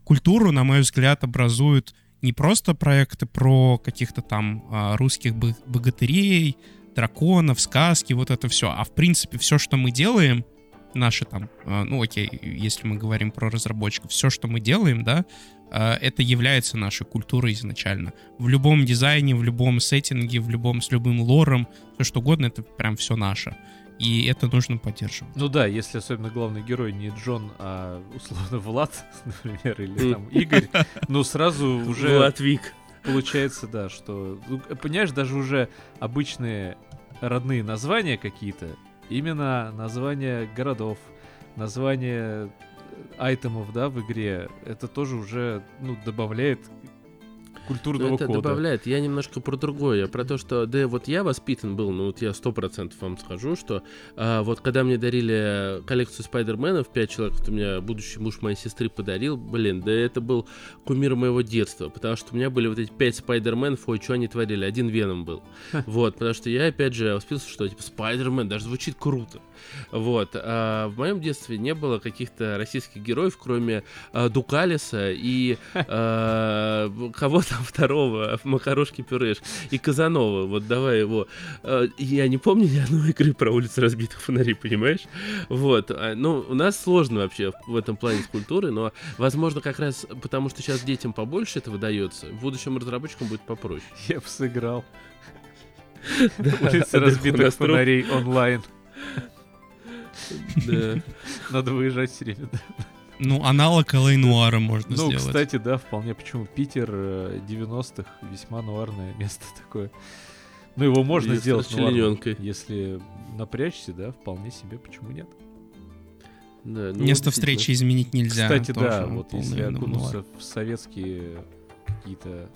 культуру, на мой взгляд, образуют не просто проекты про каких-то там а, русских богатырей, драконов, сказки, вот это все, а в принципе все, что мы делаем, наши там, а, ну окей, если мы говорим про разработчиков, все, что мы делаем, да, а, это является нашей культурой изначально. В любом дизайне, в любом сеттинге, в любом с любым лором, все что угодно, это прям все наше и это нужно поддерживать. Ну да, если особенно главный герой не Джон, а условно Влад, например, или там Игорь, ну сразу уже... Влад Вик. Получается, да, что... Ну, понимаешь, даже уже обычные родные названия какие-то, именно названия городов, названия айтемов, да, в игре, это тоже уже, ну, добавляет культурного это кода. добавляет. Я немножко про другое. Про то, что, да, вот я воспитан был, ну вот я сто процентов вам скажу, что а, вот когда мне дарили коллекцию Спайдерменов, пять человек, вот у меня будущий муж моей сестры подарил, блин, да это был кумир моего детства, потому что у меня были вот эти пять Спайдерменов, ой, что они творили, один Веном был. Вот, потому что я, опять же, воспитался, что типа Спайдермен даже звучит круто. Вот. А в моем детстве не было каких-то российских героев, кроме а, Дукалиса и а, кого-то там второго, Макарошки Пюреш и Казанова, вот давай его. Э, я не помню ни одной игры про улицы разбитых фонарей, понимаешь? Вот, а, ну, у нас сложно вообще в этом плане с культурой, но, возможно, как раз потому, что сейчас детям побольше это выдается, в будущем разработчикам будет попроще. Я бы сыграл. Улицы разбитых фонарей онлайн. Да. Надо выезжать все время. Ну, аналог Л.А. Нуара можно Ну, сделать. кстати, да, вполне. Почему Питер э, 90-х весьма нуарное место такое. Ну, его можно И с сделать нуарным. Если напрячься, да, вполне себе, почему нет? Да, ну, Место вот встречи изменить нельзя. Кстати, да, вот если нуар. окунуться в советские какие-то...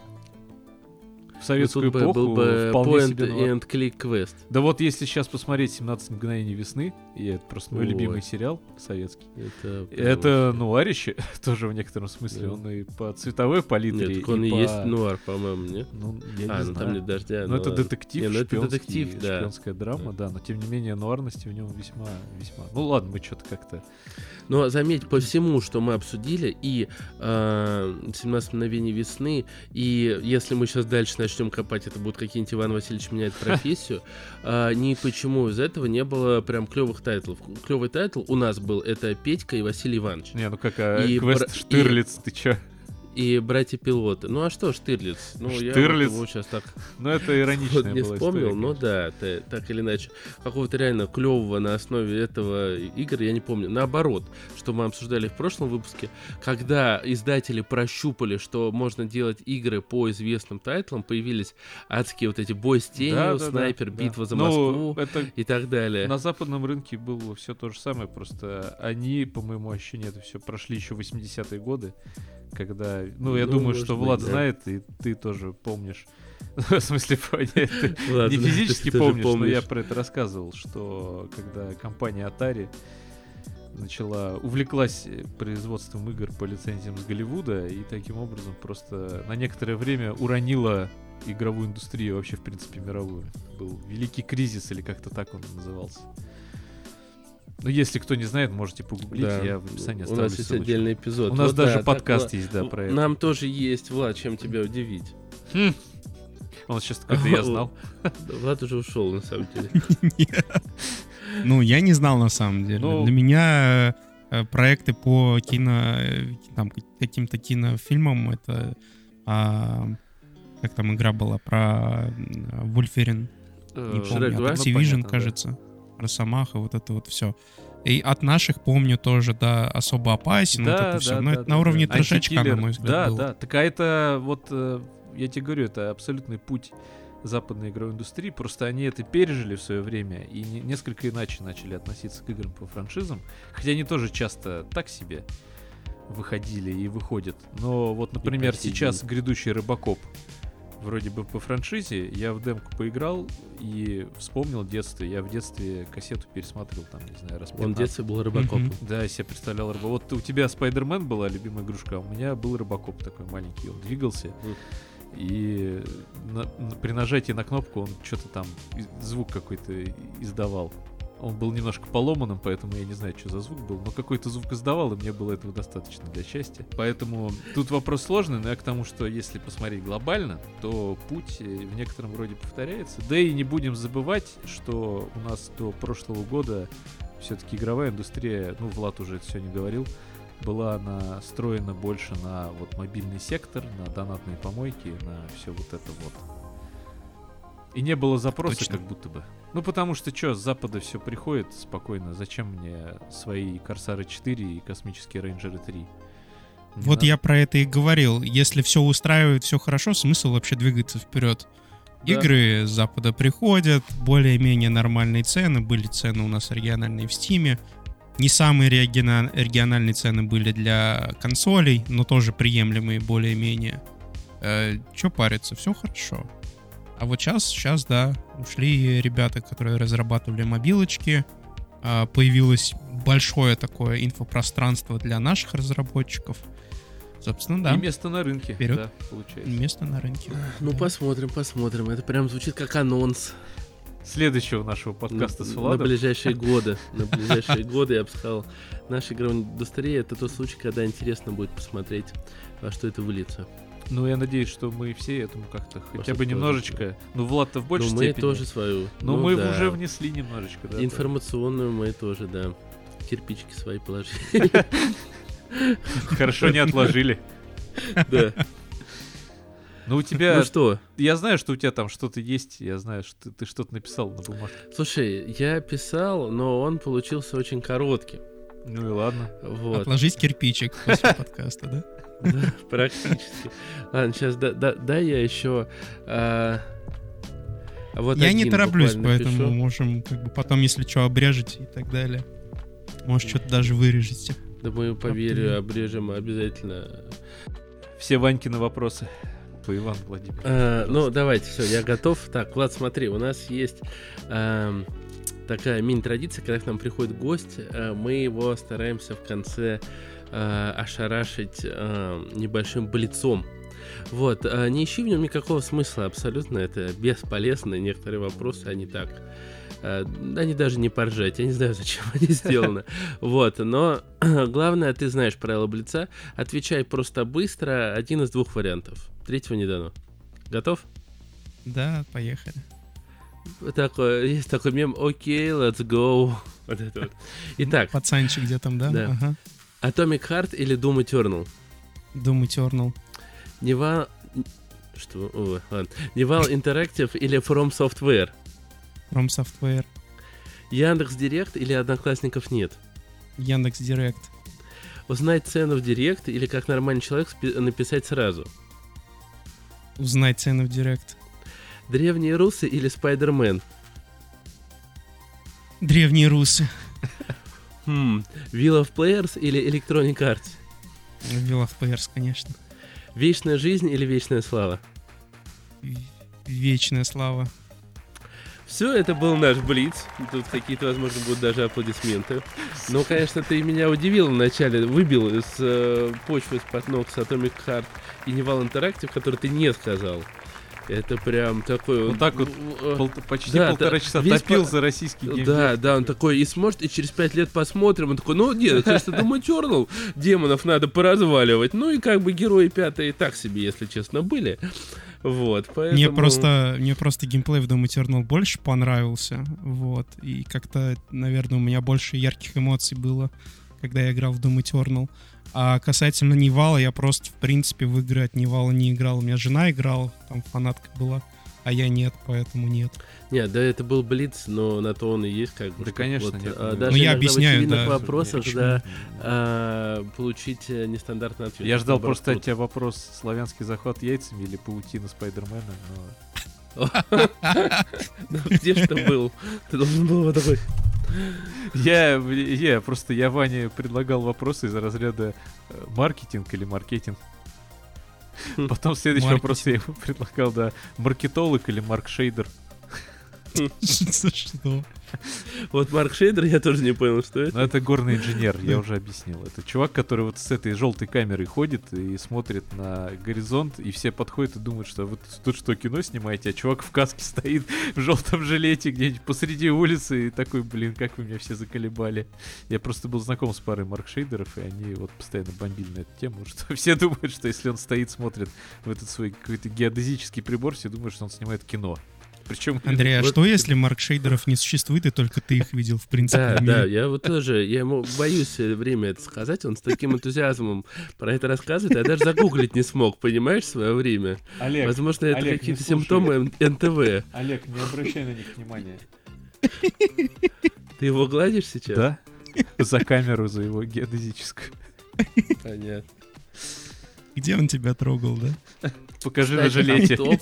В советскую бы эпоху был бы вполне point себе and click quest. Да вот если сейчас посмотреть «17 мгновений весны», и это просто мой Ой. любимый сериал советский, Это, это нуарище, тоже в некотором смысле. Да. Он и по цветовой палитре, Нет, он и по- есть нуар, по-моему, нет? Ну, я а, не ну знаю. там нет дождя. Ну, ну это детектив, Не, ну это детектив, да. шпионская драма, да, но тем не менее нуарности в нем весьма, весьма. Ну ладно, мы что-то как-то. Но заметь, по всему, что мы обсудили, и э, 17 мгновений весны, и если мы сейчас дальше начнем копать, это будут какие-нибудь Иван Васильевич меняет профессию, э, ни почему из этого не было прям клевых тайтлов. Клевый тайтл у нас был, это Петька и Василий Иванович. Не, ну как а, И квест бра- Штирлиц, ты чё? И братья-пилоты. Ну а что, Штирлиц? Ну, я Штирлиц? вот его сейчас так Ну это ироничная вот не вспомнил, история, но да, та- так или иначе. Какого-то реально клевого на основе этого игр я не помню. Наоборот, что мы обсуждали в прошлом выпуске, когда издатели прощупали, что можно делать игры по известным тайтлам, появились адские вот эти бой с тенью, Да, да, да, снайпер, да. битва за Ну, Москву это и так далее. на западном рынке было все то же самое, просто они, по моему ощущению, это все прошли еще 80-е годы, когда, ну, я Ну, думаю, что быть, Влад да. знает, и ты тоже помнишь. В смысле, понять, ты Ладно, не физически ты помнишь, но я про это рассказывал, что когда компания Atari начала, увлеклась э, производством игр по лицензиям с Голливуда и таким образом просто на некоторое время уронила игровую индустрию вообще, в принципе, мировую. Был великий кризис, или как-то так он назывался. Ну, если кто не знает, можете погуглить, Да. я в описании У оставлю нас есть ссылочку. отдельный эпизод. У нас Вот даже да, так, подкаст Влад, есть, да, про это. Нам тоже есть, Влад, чем тебя удивить. Хм. Он сейчас такой, да я знал. Влад уже ушел, на самом деле. Ну, я не знал на самом деле. Ну- Для меня э, проекты по кино, э, там, каким-то кинофильмам, это а, как там игра была про Вульферин, не Э, помню, Шрек от 2? ну, Activision, кажется, Росомаха, вот это вот все. И от наших помню тоже, да, особо опасен, вот это все. Но это на уровне трешачка, на Антикиллер. мой взгляд, Да, было. да. Так а это вот, э, я тебе говорю, это абсолютный путь западной игровой индустрии. Просто они это пережили в свое время и не- несколько иначе начали относиться к играм по франшизам. Хотя они тоже часто так себе выходили и выходят. Но вот, например, сейчас грядущий Рыбакоп вроде бы по франшизе, я в демку поиграл и вспомнил детство. Я в детстве кассету пересмотрел, там, не знаю, раз Он в 15. детстве был рыбакопом. Мгм. Да, я себе представлял рыбакоп. Вот у тебя Спайдермен была любимая игрушка, а у меня был рыбакоп такой маленький. Он двигался. И на- на- при нажатии на кнопку он что-то там, звук какой-то издавал. Он был немножко поломанным, поэтому я не знаю, что за звук был, но какой-то звук издавал, и мне было этого достаточно для счастья. Поэтому тут вопрос сложный, но я к тому, что если посмотреть глобально, то путь э, в некотором роде повторяется. Да и не будем забывать, что у нас до прошлого года все-таки игровая индустрия, ну, Влад уже это все не говорил, была настроена больше на вот мобильный сектор, на донатные помойки, на все вот это вот. И не было запроса Точно. как будто бы. Ну потому что что, с запада все приходит спокойно. Зачем мне свои Корсары 4 и космические Рейнджеры 3? Не Вот надо. я про это и говорил. Если все устраивает, все хорошо, смысл вообще двигаться вперед. Да. Игры с Запада приходят, более-менее нормальные цены. Были цены у нас региональные в Стиме. Не самые региона- региональные цены были для консолей, но тоже приемлемые более-менее. Че париться, все хорошо. А вот сейчас, сейчас, да, ушли ребята, которые разрабатывали мобилочки. А, Появилось большое такое инфопространство для наших разработчиков. Собственно, да, И место на рынке, Вперед. да, получается. место на рынке. Ну, Да. посмотрим, посмотрим. Это прям звучит как анонс. Следующего нашего подкаста на, с на Владом. ближайшие годы. На ближайшие годы, я бы сказал. Наша игровая индустрия — это тот случай, когда интересно будет посмотреть, во что это выльется. Ну, я надеюсь, что мы все этому как-то хотя бы тоже, немножечко... Ну, Влад-то в большей Ну, мы степени. тоже свою. Но ну мы да. уже внесли немножечко, да. Информационную мы тоже, да. Кирпичики свои положили. да. Хорошо не отложили. Да. Ну, у тебя... Ну что, Я знаю, что у тебя там что-то есть, я знаю, что ты, ты что-то написал на бумажке. слушай, я писал, но он получился очень коротким. Ну и ладно. Вот. Отложить кирпичик после подкаста, да? Практически. Ладно, сейчас да, да, дай я еще. а, вот Я не тороплюсь, поэтому напишу. можем как бы потом, если что, обрежете и так далее. Может, что-то даже вырежете. Да мы поверю, обрежем обязательно. Все Ванькины вопросы. По Иван Владимирович. А, ну, давайте, все, я готов. Так, Влад, смотри, у нас есть ам, такая мини-традиция, когда к нам приходит гость, а, мы его стараемся в конце а, ошарашить а, небольшим блицом. Вот, а, не ищи в нем никакого смысла абсолютно, это бесполезно, некоторые вопросы, они так, а, они даже не поржать, я не знаю, зачем они сделаны. Вот, но главное, ты знаешь правила блица, отвечай просто быстро, один из двух вариантов, третьего не дано. Готов? Да, поехали. Такой, есть такой мем, окей, let's go. Вот это вот. Итак, Пацанчик где там, да? Да. Ага. Atomic Heart или Doom Eternal? Doom Eternal. Нева... Что? О, ладно. Nival Interactive или From Software? From Software. Яндекс Директ или Одноклассников нет? Яндекс Директ. Узнать цену в Директ или как нормальный человек написать сразу? Узнать цены в Директ. Древние русы или Спайдермен? Древние русы. Хм, Wheel of Players или Electronic Arts? Вилла Players, конечно. Вечная жизнь или вечная слава? Вечная слава. Все, это был наш Блиц. Тут какие-то, возможно, будут даже аплодисменты. Ну, конечно, ты меня удивил вначале, выбил из э, почвы из-под ног с Atomic Heart и Nival Interactive, который ты не сказал. Это прям такой... Вот так вот э, Пол- почти да, полтора часа весь топил по- за российский геймдев. Да, да, он такой, и сможет, и через пять лет посмотрим. Он такой, ну нет, честно, думаю, Eternal демонов надо поразваливать. Ну и как бы герои пятые так себе, если честно, были. Вот, поэтому... Мне просто, мне просто геймплей в Doom Eternal больше понравился, вот, и как-то, наверное, у меня больше ярких эмоций было, когда я играл в Doom Eternal. А касательно Невала, я просто, в принципе, в игры от Невала не играл. У меня жена играла, там фанатка была, а я нет, поэтому нет. Нет, да, это был Блиц, но на то он и есть как бы. Да, конечно, вот, нет, а, даже Ну, я объясняю, в да, вопросах, да, а, получить э, нестандартный ответ. Я ждал просто от тебя вопрос, славянский захват яйцами или паутина Спайдермена, но... Ну, Где ж ты был? Ты должен был вот такой. Я, я просто, я Ване предлагал вопросы из разряда э, маркетинг или маркетинг. Хм. Потом следующий Маркетинг. вопрос я ему предлагал, да, маркетолог или маркшейдер. Что? Вот Марк Шейдер, я тоже не понял, что Но это. это горный инженер, я уже объяснил. Это чувак, который вот с этой желтой камерой ходит и смотрит на горизонт, и все подходят и думают, что вы тут что, кино снимаете, а чувак в каске стоит в желтом жилете где-нибудь посреди улицы и такой, блин, как вы меня все заколебали. Я просто был знаком с парой маркшейдеров, и они вот постоянно бомбили на эту тему, что все думают, что если он стоит, смотрит в этот свой какой-то геодезический прибор, все думают, что он снимает кино. Причем Андрей, а Вот- что если Марк Шейдеров не существует, и только ты их видел, в принципе, Да, в да, я вот тоже, я ему боюсь все время это сказать, он с таким энтузиазмом про это рассказывает, я даже загуглить не смог, понимаешь, в свое время. Олег, Возможно, это какие-то симптомы НТВ. Олег, не обращай на них внимания. Ты его гладишь сейчас? Да? За камеру, за его геодезическую. Понятно. Где он тебя трогал, да? Покажи на жилете. Автоп,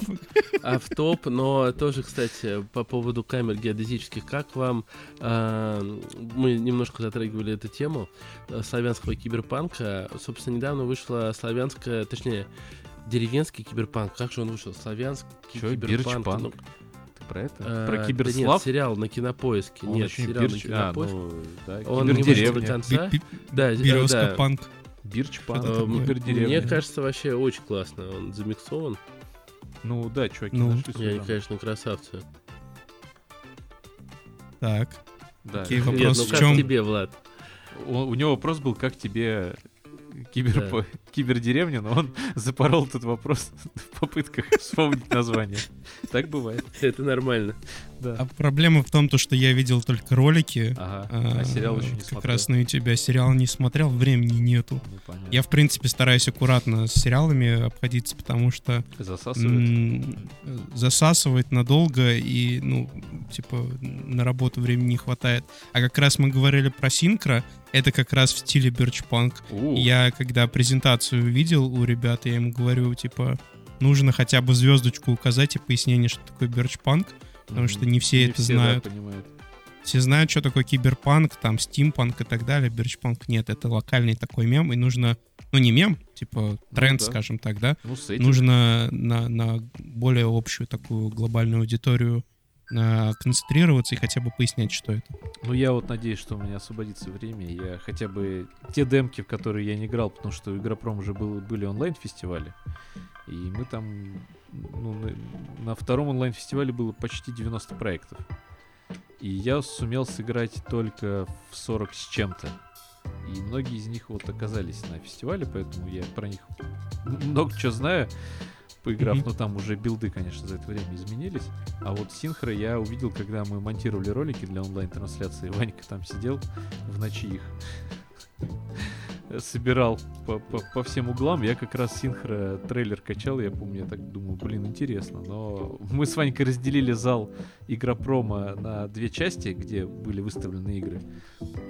автоп, но тоже, кстати, по поводу камер геодезических, как вам, а, мы немножко затрагивали эту тему э, славянского киберпанка, собственно, недавно вышла славянская, точнее, деревенский киберпанк, как же он вышел, славянский Чё, киберпанк, ну, Ты про это? э, Про да киберслав? нет, сериал на кинопоиске, Он нет, сериал на Бирч- а, кинопоиске, ну, да, он не вышел до конца, Би- би- да, э, Березка да. панк. Бирчпанк, Э, кибердеревня. Мне кажется, вообще очень классно, он замиксован, Ну да, чуваки Ну. нашли жанр. конечно, красавцы. Так. Да. Окей, Нет, вопрос ну в как чем? тебе, Влад? У у него вопрос был, как тебе кибер... кибердеревня, но он запорол этот вопрос в попытках вспомнить название. Так бывает. Это нормально. Да. А проблема в том, то, что я видел только ролики. Ага. А сериал еще не Как смотрел. раз на YouTube. Сериал не смотрел, времени нету. Ну. Я, в принципе, стараюсь аккуратно с сериалами обходиться, потому что Засасывает. засасывает надолго и, ну, типа, на работу времени не хватает. А как раз мы говорили про синкро, это как раз в стиле бирчпанк. Я, когда презентацию видел у ребят, я ему говорю, типа, нужно хотя бы звездочку указать и пояснение, что такое бирчпанк, потому что не все это да, знают. понимают. Все знают, что такое киберпанк, там, стимпанк и так далее. Бирчпанк нет, это локальный такой мем, и нужно, ну не мем, типа тренд, да. скажем так, да, Ну, с этим. нужно на, на более общую такую глобальную аудиторию а, концентрироваться и хотя бы пояснять, что это. Ну, я вот надеюсь, что у меня освободится время. Я хотя бы те демки, в которые я не играл, потому что у Игропром уже был, были онлайн-фестивали. И мы там, ну, на, на втором онлайн-фестивале было почти 90 проектов. И я сумел сыграть только в 40 с чем-то. И многие из них вот оказались на фестивале, поэтому я про них много чего знаю, поиграв, но там уже билды, конечно, за это время изменились. А вот синхро я увидел, когда мы монтировали ролики для онлайн-трансляции. Ванька там сидел в ночи их собирал по, по, по всем углам. Я как раз синхро трейлер качал, я помню, я так думаю, блин, интересно. Но мы с Ванькой разделили зал Игропрома на две части, где были выставлены игры.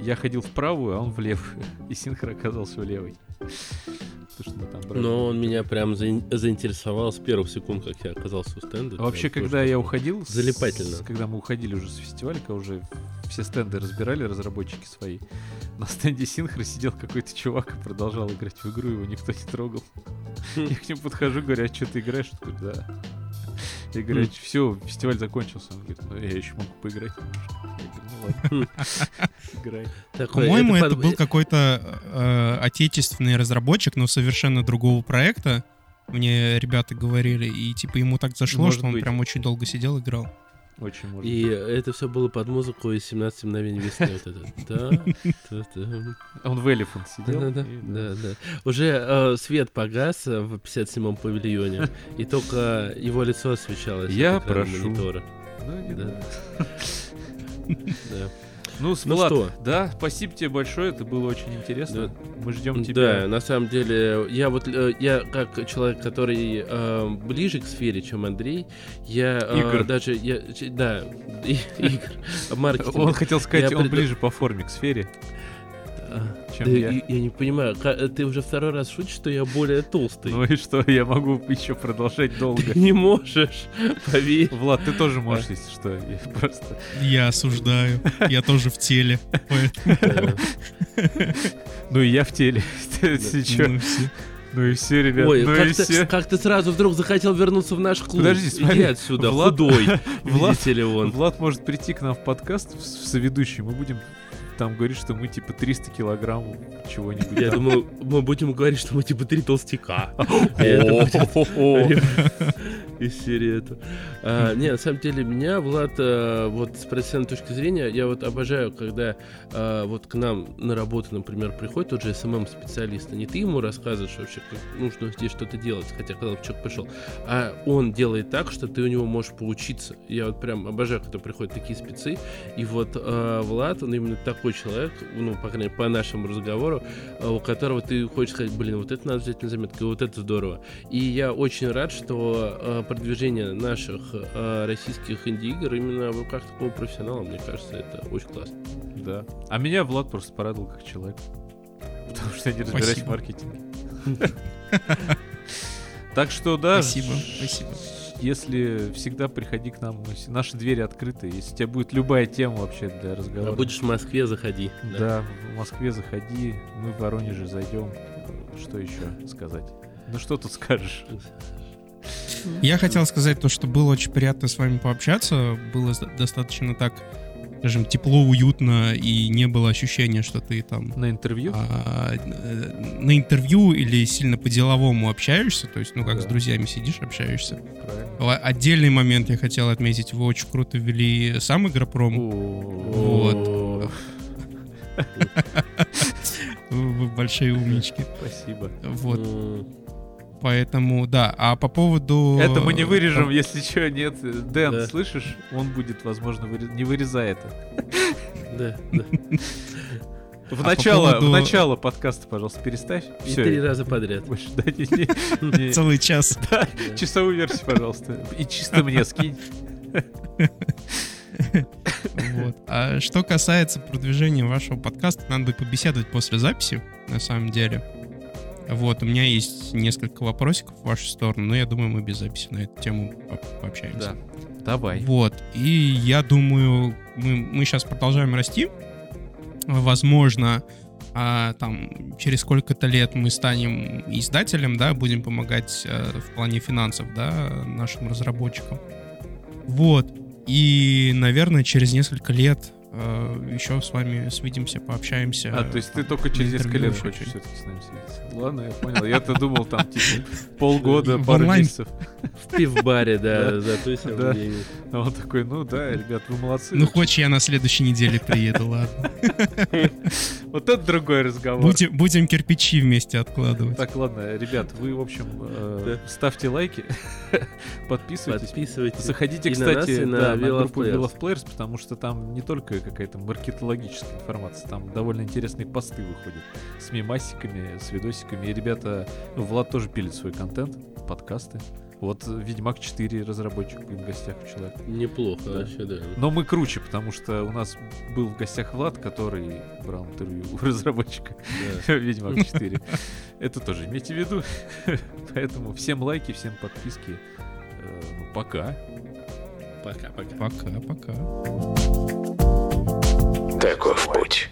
Я ходил в правую, а он в левую. И синхро оказался левой. Потому что мы там брали. Но он меня прям заин- заинтересовал с первых секунд, как я оказался у стенда. А вообще, когда тоже я уходил, с- Залипательно. когда мы уходили уже с фестиваля, когда уже все стенды разбирали, разработчики свои, на стенде Синхро сидел какой-то чувак и продолжал играть в игру, его никто не трогал. Я к нему подхожу, говорю, а что ты играешь? Он говорит, да. Я говорю, все, фестиваль закончился. Он говорит, ну я еще могу поиграть немножко. По-моему, это, был какой-то э, отечественный разработчик, но совершенно другого проекта. Мне ребята говорили, и типа ему так зашло, что он прям очень долго сидел, играл. Очень может И это все было под музыку из 17 мгновений весны. Вот это. Да, да, да. Он в Elephant сидел. Да, да, и, да, да. Уже э, свет погас э, в 57-м павильоне, и только его лицо освещалось. Я прошу. монитора. Ну, Да. Да. Ну, Влад, что? да, спасибо тебе большое, это было очень интересно. Мы ждем Да, тебя. на самом деле, я вот, э, я как человек, который э, ближе к сфере, чем Андрей, я э, даже, я, да, и- игр, маркетинг. Он хотел сказать, Я он пред- ближе по форме к сфере, чем да я. и- я не понимаю, ка- ты уже второй раз шутишь, что я более толстый. Ну и что, я могу еще продолжать долго. Ты не можешь, поверь. Влад, ты тоже можешь, если что. Я просто... Я осуждаю. Я тоже в теле. Э, Ну и я в теле. Чё. ну, всё. Ну и все, ребят. Ой, ну и как, ты, все. как ты сразу вдруг захотел вернуться в наш клуб? Подожди, смотри, Иди отсюда, Влад- худой, Влад- видите ли он. Влад может прийти к нам в подкаст в, в соведущий. Мы будем там говорить, что мы типа 300 килограмм чего-нибудь. Я думаю, мы будем говорить, что мы типа три толстяка. Из серии это. А, Не, на самом деле меня, Влад, э, вот с профессиональной точки зрения, я вот обожаю, когда э, вот к нам на работу, например, приходит тот же СММ-специалист, а не ты ему рассказываешь вообще, как нужно здесь что-то делать, хотя когда человек пришел, а он делает так, что ты у него можешь поучиться. Я вот прям обожаю, когда приходят такие спецы, и вот э, Влад, он именно такой человек, ну, по крайней мере, по нашему разговору, у которого ты хочешь сказать, блин, вот это надо взять на заметку, вот это здорово. И я очень рад, что продвижение наших э, российских инди-игр именно в руках такого профессионала, мне кажется, это очень классно. Да. А меня Влад просто порадовал как человек. Потому что я не разбираюсь в Спасибо. маркетинге. Так что да, Спасибо, спасибо. Если всегда приходи к нам, наши двери открыты. Если у тебя будет любая тема вообще для разговора. А будешь в Москве, заходи. Да, в Москве заходи, мы в Воронеже зайдем. Что еще сказать? Ну что тут скажешь? Я хотел сказать то, что было очень приятно с вами пообщаться. Было достаточно так, скажем, тепло, уютно, и не было ощущения, что ты там На интервью? а, э, на интервью или сильно по-деловому общаешься, то есть, ну, как Да. с друзьями сидишь, общаешься. Правильно. Отдельный момент я хотел отметить, вы очень круто ввели сам игропром. Вот. Вы большие умнички. Спасибо. Вот, поэтому, да. А по поводу... Это мы не э, вырежем, если что, нет. Дэн, Да. слышишь? Он будет, возможно, вырез- не вырезай это. Да, да. В А по начало, поводу- в начало подкаста, пожалуйста, переставь. И Все. три раза подряд. Больше, да, не- не- не- Целый час. да, Да. часовую версию, пожалуйста. И чисто мне скинь. Вот. А что касается продвижения вашего подкаста, надо будет побеседовать после записи, на самом деле. Вот, у меня есть несколько вопросиков в вашу сторону, но я думаю, мы без записи на эту тему по- пообщаемся. Да. Давай. Вот, и я думаю, мы, мы сейчас продолжаем расти. Возможно, а, там, через сколько-то лет мы станем издателем, да, будем помогать э, в плане финансов, да, нашим разработчикам. Вот. И, наверное, через несколько лет еще с вами свидимся, пообщаемся. А, то есть ты только через несколько лет хочешь все-таки с нами встретиться? Ладно, я понял. Я-то думал, там, типа, полгода, В пару месяцев. В пивбаре, Да. да. А он такой, ну да, ребят, вы молодцы. Ну, хочешь, я на следующей неделе приеду, ладно. Вот это другой разговор. Будем, кирпичи вместе откладывать. Так, ладно, ребят, вы, в общем, э, ставьте лайки, подписывайтесь. Подписывайтесь. Заходите, кстати, на группу. Love Players, потому что там не только какая-то маркетологическая информация, там довольно интересные посты выходят с мемасиками, с видосиками. И ребята, ну, Влад тоже пилит свой контент, подкасты. Вот Ведьмак 4 разработчик в гостях у человека. Неплохо Да. вообще, да. Но мы круче, потому что у нас был в гостях Влад, который брал интервью у разработчика Да. Ведьмак 4. Это тоже имейте в виду. Поэтому всем лайки, всем подписки. Э, Ну, пока. Пока-пока. Пока, Таков путь.